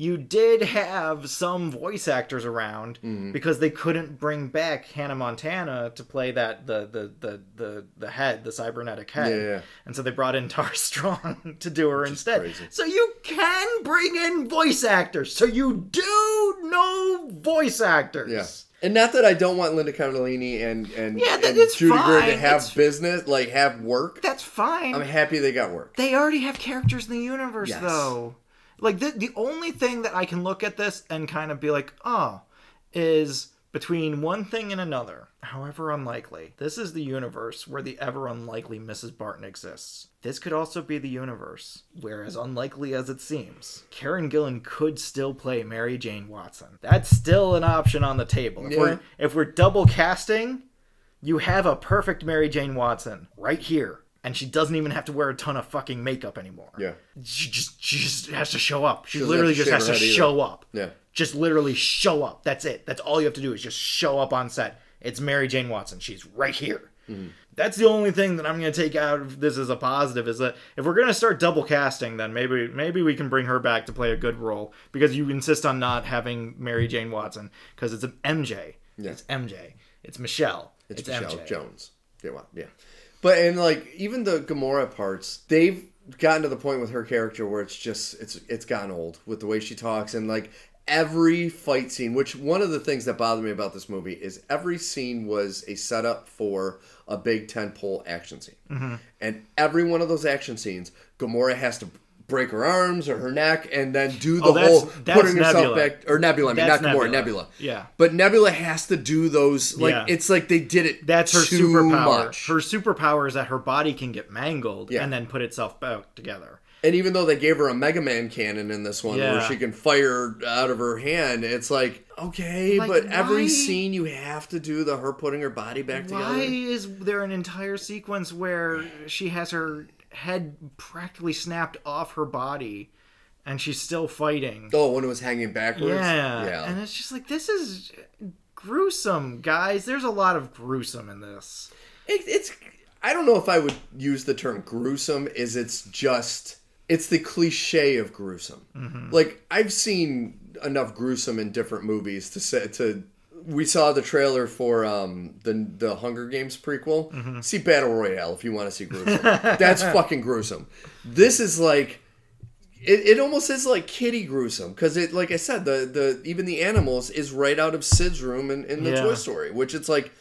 you did have some voice actors around Mm-hmm. because they couldn't bring back Hannah Montana to play that the the the the, the head, the cybernetic head. Yeah, yeah. And so they brought in Tara Strong to do her instead. So you can bring in voice actors. So you do know voice actors. yeah. And not that I don't want Linda Cardellini and and, Yeah, that and Judy Greer to have It's- business, like have work. That's fine. I'm happy they got work. They already have characters in the universe, Yes. though. Like the the only thing that I can look at this and kind of be like, oh, is between one thing and another, however unlikely. This is the universe where the ever unlikely Mrs. Barton exists. This could also be the universe where, as unlikely as it seems, Karen Gillan could still play Mary Jane Watson. That's still an option on the table. If Yeah. we're if we're double casting, you have a perfect Mary Jane Watson right here. And she doesn't even have to wear a ton of fucking makeup anymore. Yeah. She just she just has to show up. She doesn't literally just has to either. show up. Yeah. Just literally show up. That's it. That's all you have to do is just show up on set. It's Mary Jane Watson. She's right here. Mm-hmm. That's the only thing that I'm going to take out of this as a positive is that if we're going to start double casting, then maybe maybe we can bring her back to play a good role because you insist on not having Mary Jane Watson because it's an MJ. Yeah. It's MJ. It's Michelle. It's, It's, Michelle MJ. Jones. Yeah, well, yeah. But and like even the Gamora parts, they've gotten to the point with her character where it's just it's it's gotten old with the way she talks and like every fight scene. Which one of the things that bothered me about this movie is every scene was a setup for a big ten pole action scene, Mm-hmm. and every one of those action scenes, Gamora has to. Break her arms or her neck, and then do the Oh, that's- whole that's putting herself Nebula. back or Nebula. I mean, That's not Gamora, Nebula. Nebula. Yeah. but Nebula has to do those. Like Yeah. it's like they did it. That's her superpower. much. Her superpower is that her body can get mangled Yeah. and then put itself back together. And even though they gave her a Mega Man cannon in this one where she can fire out of her hand, it's like, okay, Like, but every scene you have to do the her putting her body back Why together. is there an entire sequence where she has her head practically snapped off her body and she's still fighting? Oh, when it was hanging backwards? Yeah. Yeah. And it's just like this is gruesome, guys. There's a lot of gruesome in this. It, it's, I don't know if I would use the term gruesome, is it's just, it's the cliche of gruesome. Mm-hmm. Like, I've seen enough gruesome in different movies to say, to, we saw the trailer for um, the the Hunger Games prequel. Mm-hmm. See Battle Royale if you want to see gruesome. That's fucking gruesome. This is like it, it almost is like kitty gruesome because it like I said the the even the animals is right out of Sid's room in, in the Yeah. Toy Story, which it's like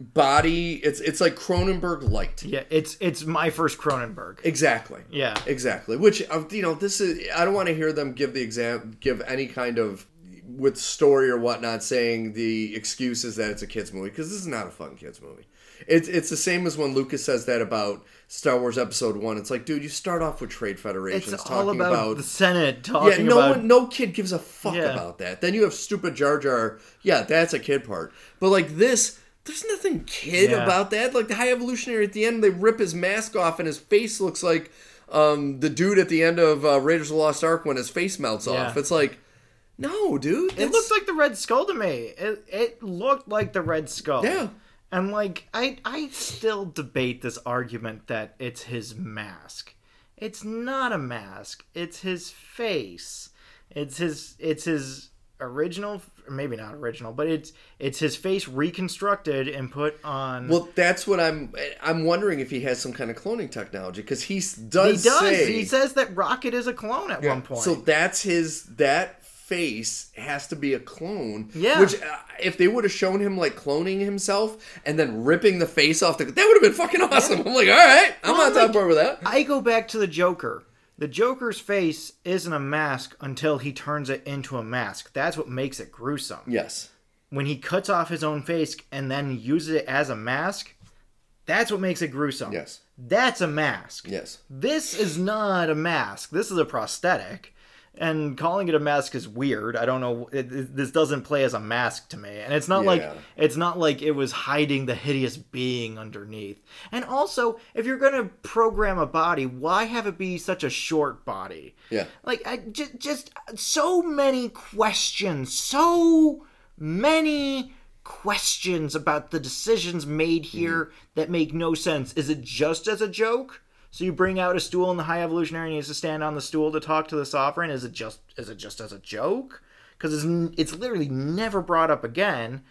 body. It's it's like Cronenberg light. Yeah, it's it's my first Cronenberg. Exactly. Yeah. Exactly. Which uh, you know, this is I don't want to hear them give the exam give any kind of with story or whatnot saying the excuse is that it's a kids movie because this is not a fun kids movie. It's it's the same as when Lucas says that about Star Wars Episode One. It's like, dude, you start off with trade federations It's talking all about, about the Senate talking. yeah, no about one, no kid gives a fuck Yeah. about that. Then you have stupid Jar Jar. Yeah, that's a kid part. But like this, there's nothing kid Yeah. about that. Like the high evolutionary at the end, they rip his mask off and his face looks like um, the dude at the end of uh, Raiders of the Lost Ark when his face melts Yeah. off. It's like, no, dude. It looked like the Red Skull to me. It it looked like the Red Skull. Yeah. And like I I still debate this argument that it's his mask. It's not a mask. It's his face. It's his it's his original maybe not original, but it's it's his face reconstructed and put on Well, that's what I'm. I'm wondering if he has some kind of cloning technology because he does he does. Say, He says that Rocket is a clone at one point. So that's his. That face has to be a clone. Yeah. Which, uh, if they would have shown him like cloning himself and then ripping the face off the, that would have been fucking awesome. I'm like, all right, I'm Well, on top like- with that. I go back to the Joker. The Joker's face isn't a mask until he turns it into a mask. That's what makes it gruesome. Yes. When he cuts off his own face and then uses it as a mask, that's what makes it gruesome. Yes. That's a mask. Yes. This is not a mask. This is a prosthetic. And calling it a mask is weird. I don't know. It, it- this doesn't play as a mask to me, and it's not like it's not like it was hiding the hideous being underneath. And also, if you're gonna program a body, why have it be such a short body? Yeah. Like I just just so many questions, so many questions about the decisions made here mm-hmm. that make no sense. Is it just as a joke? So you bring out a stool and the high evolutionary needs to stand on the stool to talk to the sovereign. Is it just is it just as a joke? Because it's it's literally never brought up again.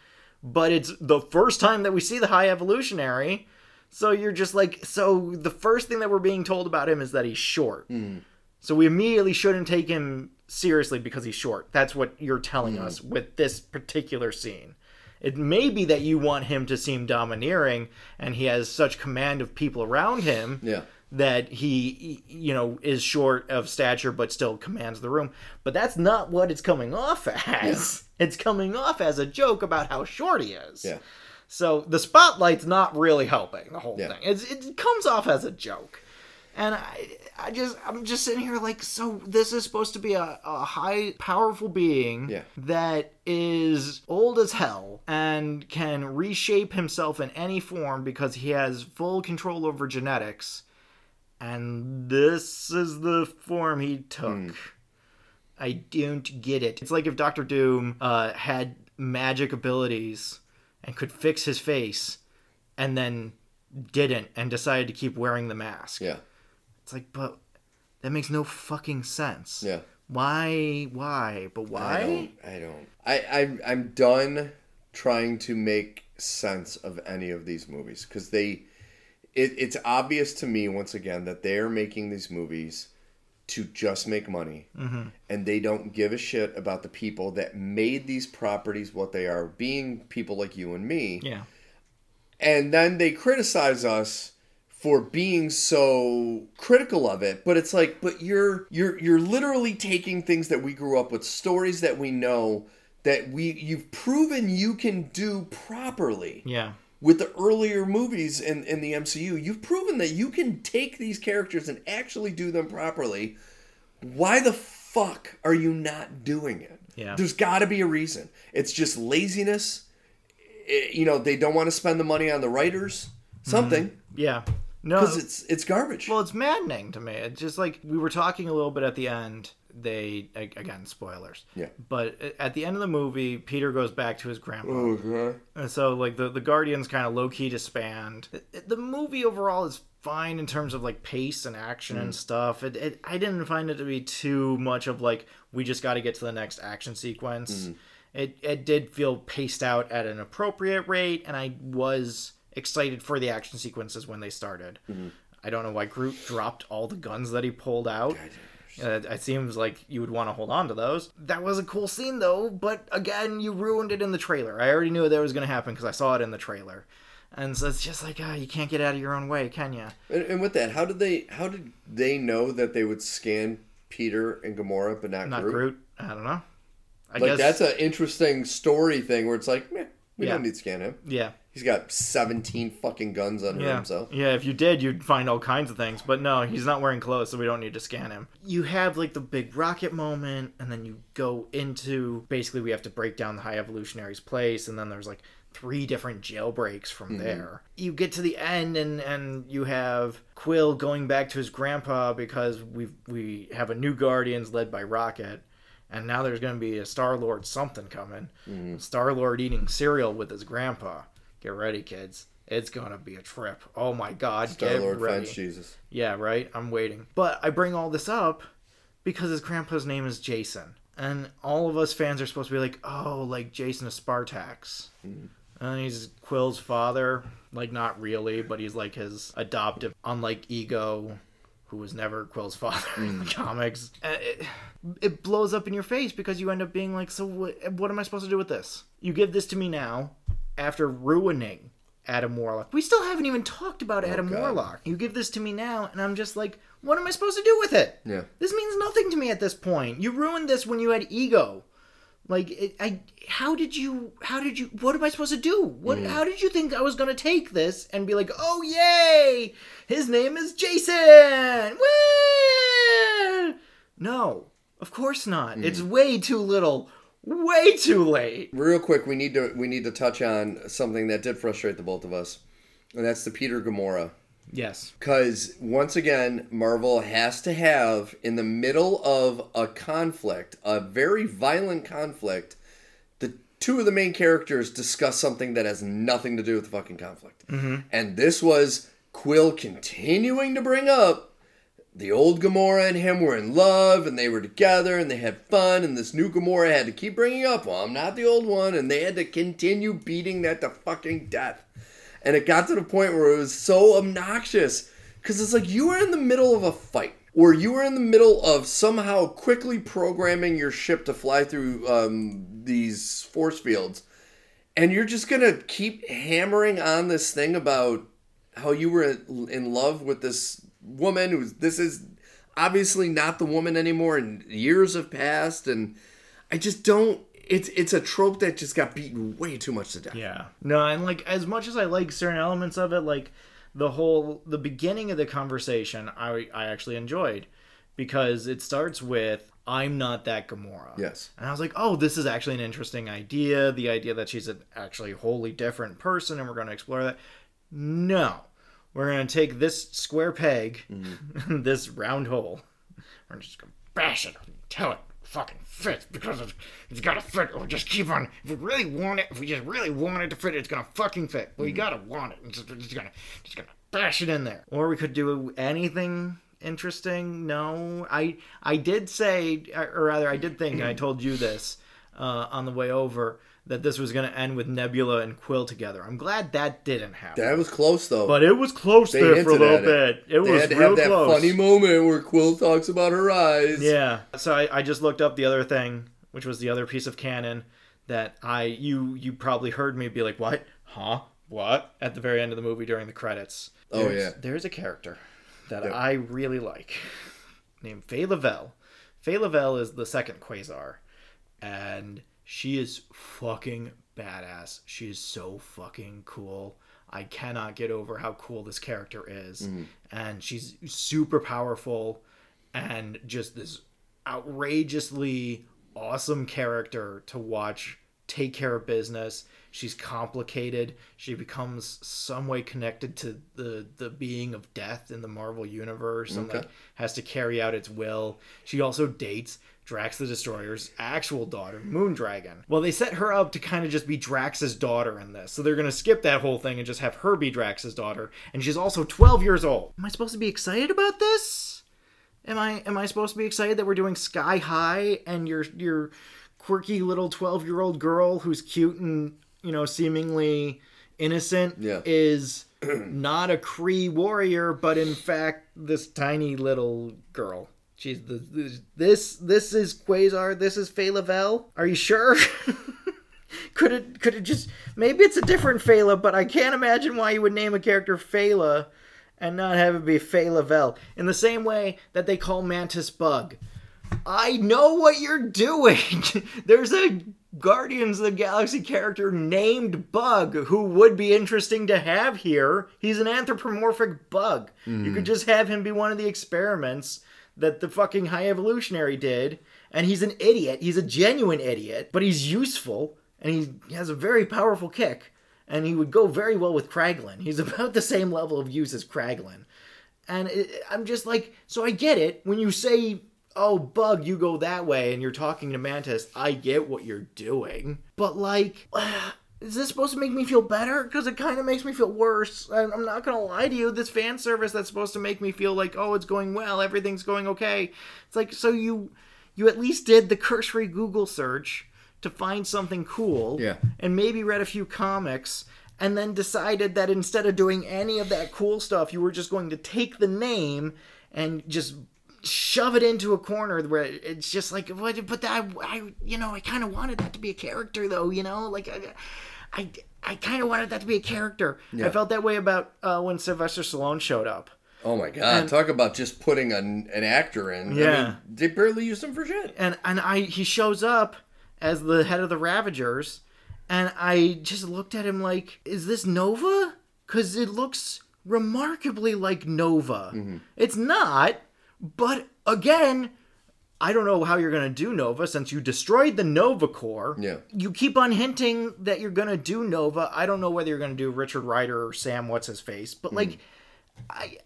But it's the first time that we see the high evolutionary. So you're just like so the first thing that we're being told about him is that he's short. Hmm. So we immediately shouldn't take him seriously because he's short. That's what you're telling hmm. us with this particular scene. It may be that you want him to seem domineering and he has such command of people around him Yeah. That he you know is short of stature but still commands the room. But that's not what it's coming off as. It's coming off as a joke about how short he is. Yeah. So the spotlight's not really helping the whole Yeah. thing. It's, it comes off as a joke. And I, I just, I'm just sitting here like, so this is supposed to be a, a high, powerful being Yeah. that is old as hell and can reshape himself in any form because he has full control over genetics. And this is the form he took. I don't get it. It's like if Doctor Doom uh, had magic abilities and could fix his face and then didn't and decided to keep wearing the mask. Yeah. It's like, but that makes no fucking sense. Yeah. Why? Why? But why? I don't. I don't. I, I I'm done trying to make sense of any of these movies because they. It, it's obvious to me once again that they're making these movies to just make money, Mm-hmm. and they don't give a shit about the people that made these properties what they are, being people like you and me. Yeah. and then they criticize us for being so critical of it but it's like but you're you're you're literally taking things that we grew up with stories that we know that we you've proven you can do properly Yeah. With the earlier movies in, in the MCU, you've proven that you can take these characters and actually do them properly. Why the fuck are you not doing it? Yeah. There's got to be a reason. It's just laziness. I- you know, they don't want to spend the money on the writers. Something mm-hmm. Yeah. No. because it's it's garbage. Well, it's maddening to me. It's just like we were talking a little bit at the end. They again spoilers. Yeah. But at the end of the movie, Peter goes back to his grandpa. okay. And so, like, the, the Guardians kind of low key disband. The, the movie overall is fine in terms of, like, pace and action and mm. stuff. It, it, I didn't find it to be too much of, like, we just got to get to the next action sequence. Mm-hmm. It, it did feel paced out at an appropriate rate, and I was excited for the action sequences when they started. I don't know why Groot dropped all the guns that he pulled out. Uh, it seems like you would want to hold on to those. That was a cool scene, though. But again, you ruined it in the trailer. I already knew that was going to happen because I saw it in the trailer, and so it's just like, ah, you can't get out of your own way, can you? And, and with that, how did they how did they know that they would scan Peter and Gamora but not, Not Groot? Groot. I don't know. I Like guess that's an interesting story thing where it's like, meh, we Yeah. don't need to scan him. yeah, He's got 17 fucking guns under yeah, himself. yeah. If you did, you'd find all kinds of things. But no, he's not wearing clothes, so we don't need to scan him. You have like the big rocket moment, and then you go into basically we have to break down the High Evolutionary's place, and then there's like three different jailbreaks from mm-hmm. there. You get to the end and and you have Quill going back to his grandpa because we we have a new Guardians led by Rocket. And now there's going to be a Star Lord something coming. Mm-hmm. Star Lord eating cereal with his grandpa. Get ready, kids. It's going to be a trip. Oh my God. Star get Lord finds Jesus. Yeah, right. I'm waiting. But I bring all this up because his grandpa's name is Jason. And all of us fans are supposed to be like, oh, like Jason of Spartax. And he's Quill's father. Like, not really, but he's like his adoptive, unlike Ego, who was never Quill's father in the comics. Uh, It, it blows up in your face because you end up being like, so what, what am I supposed to do with this? You give this to me now after ruining Adam Warlock. We still haven't even talked about oh, Adam God. Warlock. You give this to me now, and I'm just like, what am I supposed to do with it? Yeah. This means nothing to me at this point. You ruined this when you had ego. Like, it, I, how did you, how did you, what am I supposed to do? What, mm. how did you think I was gonna take this and be like, oh yay, his name is Jason, Woo! No, of course not. It's mm. way too little, way too late. Real quick, we need to we need to touch on something that did frustrate the both of us, and that's the Peter Gamora. Yes. Because once again, Marvel has to have in the middle of a conflict, a very violent conflict, the two of the main characters discuss something that has nothing to do with the fucking conflict. Mm-hmm. And this was Quill continuing to bring up the old Gamora and him were in love and they were together and they had fun and this new Gamora had to keep bringing up, well, I'm not the old one, and they had to continue beating that to fucking death. And it got to the point where it was so obnoxious because it's like you were in the middle of a fight or you were in the middle of somehow quickly programming your ship to fly through um, these force fields and you're just gonna keep hammering on this thing about how you were in love with this woman who's this is obviously not the woman anymore and years have passed and i just don't it's it's a trope that just got beaten way too much to death Yeah. No, and like as much as I like certain elements of it, like the whole the beginning of the conversation, I I actually enjoyed because it starts with I'm not that Gamora. yes And I was like, oh, this is actually an interesting idea. The idea that she's an actually wholly different person, and we're going to explore that. No, we're going to take this square peg, this round hole, we're just going to bash it until it fucking fits because it's, it's got to fit. Or just keep on. If we really want it, if we just really want it to fit, it's going to fucking fit. But we got to want it. It's just, just going to just gonna bash it in there. Or we could do anything interesting. No, I I did say, or rather, I did think, and I told you this uh, on the way over that this was going to end with Nebula and Quill together. I'm glad that didn't happen. that was close though but it was close They there for a little bit. It, was had to real have that close. funny moment where quill talks about her eyes Yeah. So I, I just looked up the other thing, which was the other piece of canon that I you you probably heard me be like, what? Huh? What? At the very end of the movie during the credits. Oh, There's- yeah. There's a character that Yep. I really like named Phyla-Vell. Faye Lavelle is the second Quasar. And she is fucking badass. She is so fucking cool. I cannot get over how cool this character is. Mm-hmm. And she's super powerful and just this outrageously awesome character to watch take care of business. She's complicated. She becomes some way connected to the the being of death in the Marvel universe and like has to carry out its will. She also dates Drax the Destroyer's actual daughter, Moondragon. Well, they set her up to kind of just be Drax's daughter in this. So they're going to skip that whole thing and just have her be Drax's daughter. And she's also 12 years old. Am I supposed to be excited about this? Am I am I supposed to be excited that we're doing Sky High and your your quirky little 12-year-old girl who's cute and, you know, seemingly innocent Yeah. is not a Kree warrior, but in fact this tiny little girl. She's the this this, this is Quasar. This is Phyla-Vell. Are you sure? could it could it just maybe it's a different Phyla, but I can't imagine why you would name a character Phyla and not have it be Faye Lavelle. In the same way that they call Mantis Bug. I know what you're doing. There's a Guardians of the Galaxy character named Bug who would be interesting to have here. He's an anthropomorphic bug. You could hmm. just have him be one of the experiments that the fucking High Evolutionary did. And he's an idiot. He's a genuine idiot, but he's useful and he has a very powerful kick. and he would go very well with Kraglin. He's about the same level of use as Kraglin. And it, I'm just like, so I get it. When you say, oh, Bug, you go that way, and you're talking to Mantis, I get what you're doing. But, like, is this supposed to make me feel better? Because it kind of makes me feel worse. And I'm not going to lie to you. This fan service that's supposed to make me feel like, oh, it's going well, everything's going okay. It's like, so you. You at least did the cursory Google search to find something cool Yeah. and maybe read a few comics and then decided that instead of doing any of that cool stuff you were just going to take the name and just shove it into a corner where it's just like what but that I you know I kind of wanted that to be a character though you know like I I, I kind of wanted that to be a character I felt that way about uh, when Sylvester Stallone showed up Oh my god! Talk about just putting an, an actor in. I Yeah. mean, they barely used him for shit. and and I he shows up as the head of the Ravagers, and I just looked at him like, is this Nova? Because it looks remarkably like Nova. It's not, but again. I don't know how you're going to do Nova since you destroyed the Nova Corps. Yeah. You keep on hinting that you're going to do Nova. I don't know whether you're going to do Richard Ryder or Sam What's His Face, but hmm. like I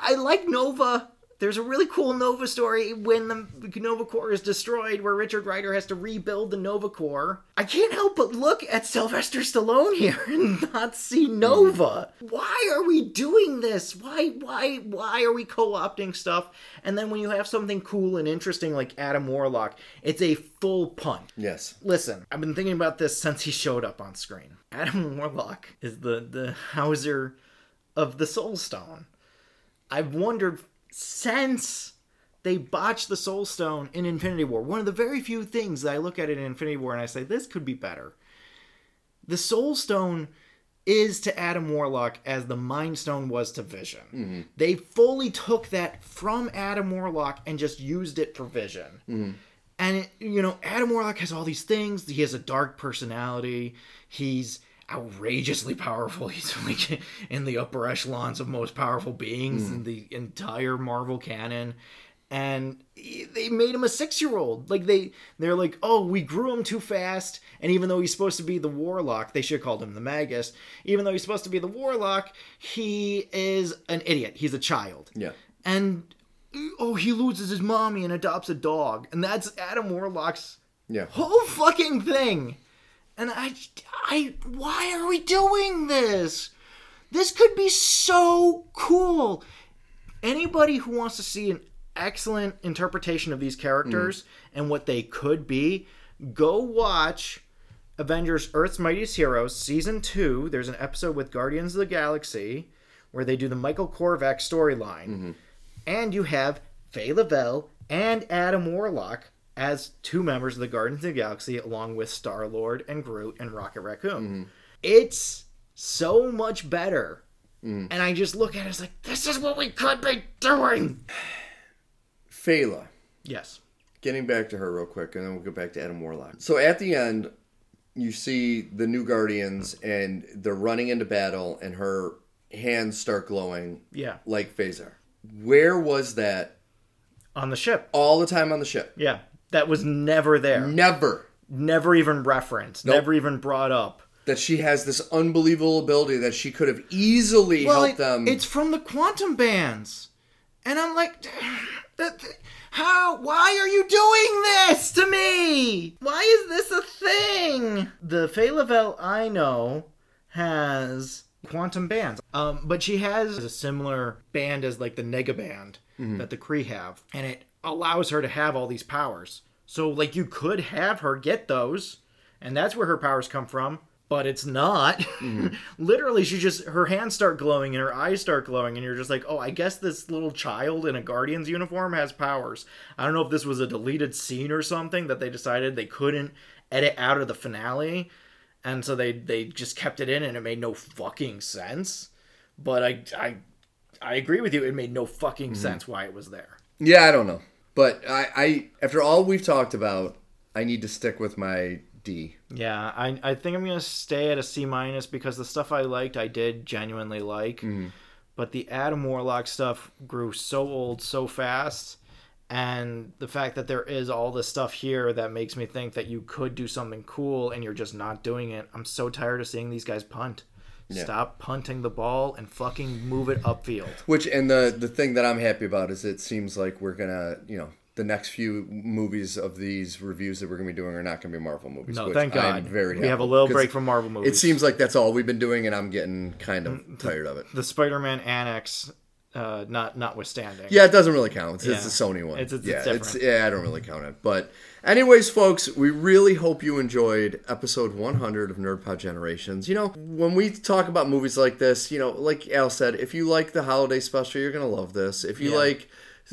I like Nova. There's a really cool Nova story when the Nova Corps is destroyed, where Richard Ryder has to rebuild the Nova Corps. I can't help but look at Sylvester Stallone here and not see mhm. Nova. Why are we doing this? Why, why, why are we co-opting stuff? And then when you have something cool and interesting like Adam Warlock, it's a full punt. Yes. Listen, I've been thinking about this since he showed up on screen. Adam Warlock is the the Hauser of the Soul Stone. I've wondered since they botched the Soul Stone in Infinity War. One of the very few things that I look at it in Infinity War and I say this could be better. The Soul Stone is to Adam Warlock as the Mind Stone was to Vision. Mm-hmm. They fully took that from Adam Warlock and just used it for Vision. Mm-hmm. And it, you know, Adam Warlock has all these things. He has a dark personality. He's outrageously powerful. He's like in the upper echelons of most powerful beings hmm. in the entire Marvel canon. And they made him a six-year-old. Like they, they're like, oh, we grew him too fast. And even though he's supposed to be the Warlock, they should have called him the Magus. Even though he's supposed to be the Warlock, he is an idiot. He's a child Yeah. and oh he loses his mommy and adopts a dog and that's adam warlock's Yeah. whole fucking thing and i i why are we doing this? This could be so cool. Anybody who wants to see an excellent interpretation of these characters mm. and what they could be go watch avengers earth's mightiest heroes season 2 there's an episode with guardians of the galaxy where they do the michael korvac storyline. Mm-hmm. And you have Phyla-Vell and Adam Warlock as two members of the Guardians of the Galaxy, along with Star Lord and Groot and Rocket Raccoon. Mm-hmm. It's so much better. Mm. And I just look at it as like, this is what we could be doing. Phyla. Yes. Getting back to her real quick, and then we'll go back to Adam Warlock. So at the end, you see the new Guardians, and they're running into battle, and her hands start glowing Yeah. like Phasar. Where was that On the ship. all the time on the ship? Yeah. That was never there. Never. Never even referenced. Never even brought up. That she has this unbelievable ability that she could have easily Well, helped it- them. it's from the quantum bands. And I'm like, that, how? Why are you doing this to me? Why is this a thing? The Phyla-Vell I know has quantum bands, um, but she has a similar band as like the Nega band that the Kree have, and it allows her to have all these powers. So like you could have her get those, and that's where her powers come from. But it's not. Mm-hmm. Literally, she just her hands start glowing and her eyes start glowing, and you're just like, oh, I guess this little child in a Guardian's uniform has powers. I don't know if this was a deleted scene or something that they decided they couldn't edit out of the finale, and so they they just kept it in, and it made no fucking sense. But I I I agree with you. It made no fucking mm-hmm. sense why it was there. yeah, I don't know. But I, I, after all we've talked about, I need to stick with my D. Yeah, I I think I'm gonna stay at a C minus because the stuff I liked I did genuinely like, mm-hmm. but the Adam Warlock stuff grew so old so fast, And the fact that there is all this stuff here that makes me think that you could do something cool and you're just not doing it. I'm so tired of seeing these guys punt. Yeah. Stop punting the ball and fucking move it upfield. Which and the the thing that I'm happy about is it seems like we're gonna you know the next few movies of these reviews that we're gonna be doing are not gonna be Marvel movies. No, which thank God. I'm very we have a little break from Marvel movies. It seems like that's all we've been doing, and I'm getting kind of Mm, tired of it. the Spider-Man annex, uh, not notwithstanding. Yeah, it doesn't really count. It's, it's Yeah. the Sony one. It's- it's- yeah, it's it's yeah, I don't really count it. But anyways, folks, we really hope you enjoyed episode 100 of NerdPod Generations. You know, when we talk about movies like this, you know, like Al said, if you like the holiday special, you're gonna love this. If you Yeah. like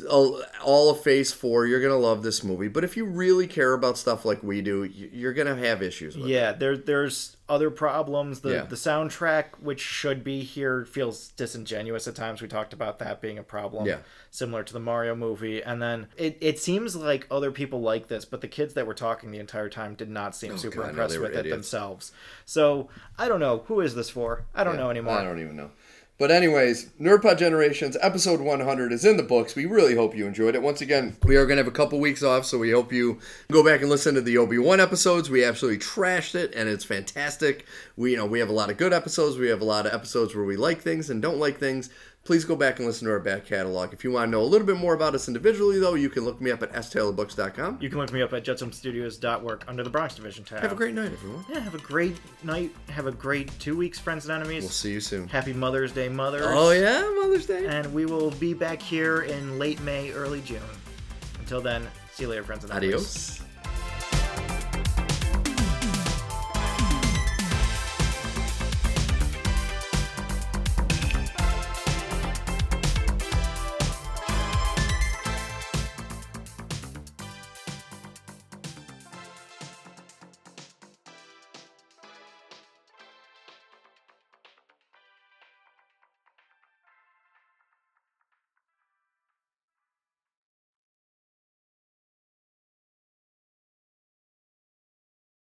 all of Phase Four, you're gonna love this movie. But if you really care about stuff like we do, you're gonna have issues with it. Yeah, there there's other problems. The Yeah. the soundtrack, which should be here, feels disingenuous at times. We talked about that being a problem. Yeah. Similar to the Mario movie. And then it, it seems like other people like this, but the kids that were talking the entire time did not seem oh, super Oh, God, impressed were with it idiots. themselves. So I don't know. Who is this for? I don't Yeah, know anymore. I don't even know. But anyways, Nerdpod Generations episode 100 is in the books. We really hope you enjoyed it. Once again, we are going to have a couple weeks off, so we hope you go back and listen to the Obi-Wan episodes. We absolutely trashed it and it's fantastic. We you know, we have a lot of good episodes. We have a lot of episodes where we like things and don't like things. Please go back and listen to our back catalog. If you want to know a little bit more about us individually though, you can look me up at staylоrbooks.com. You can look me up at jetsumstudios.work under the Bronx Division tab. Have a great night, everyone. yeah, have a great night. Have a great two weeks, friends and enemies. We'll see you soon. Happy Mother's Day, mothers. Oh yeah, Mother's Day. and we will be back here in late May, early June. Until then, see you later, friends and enemies. Adios.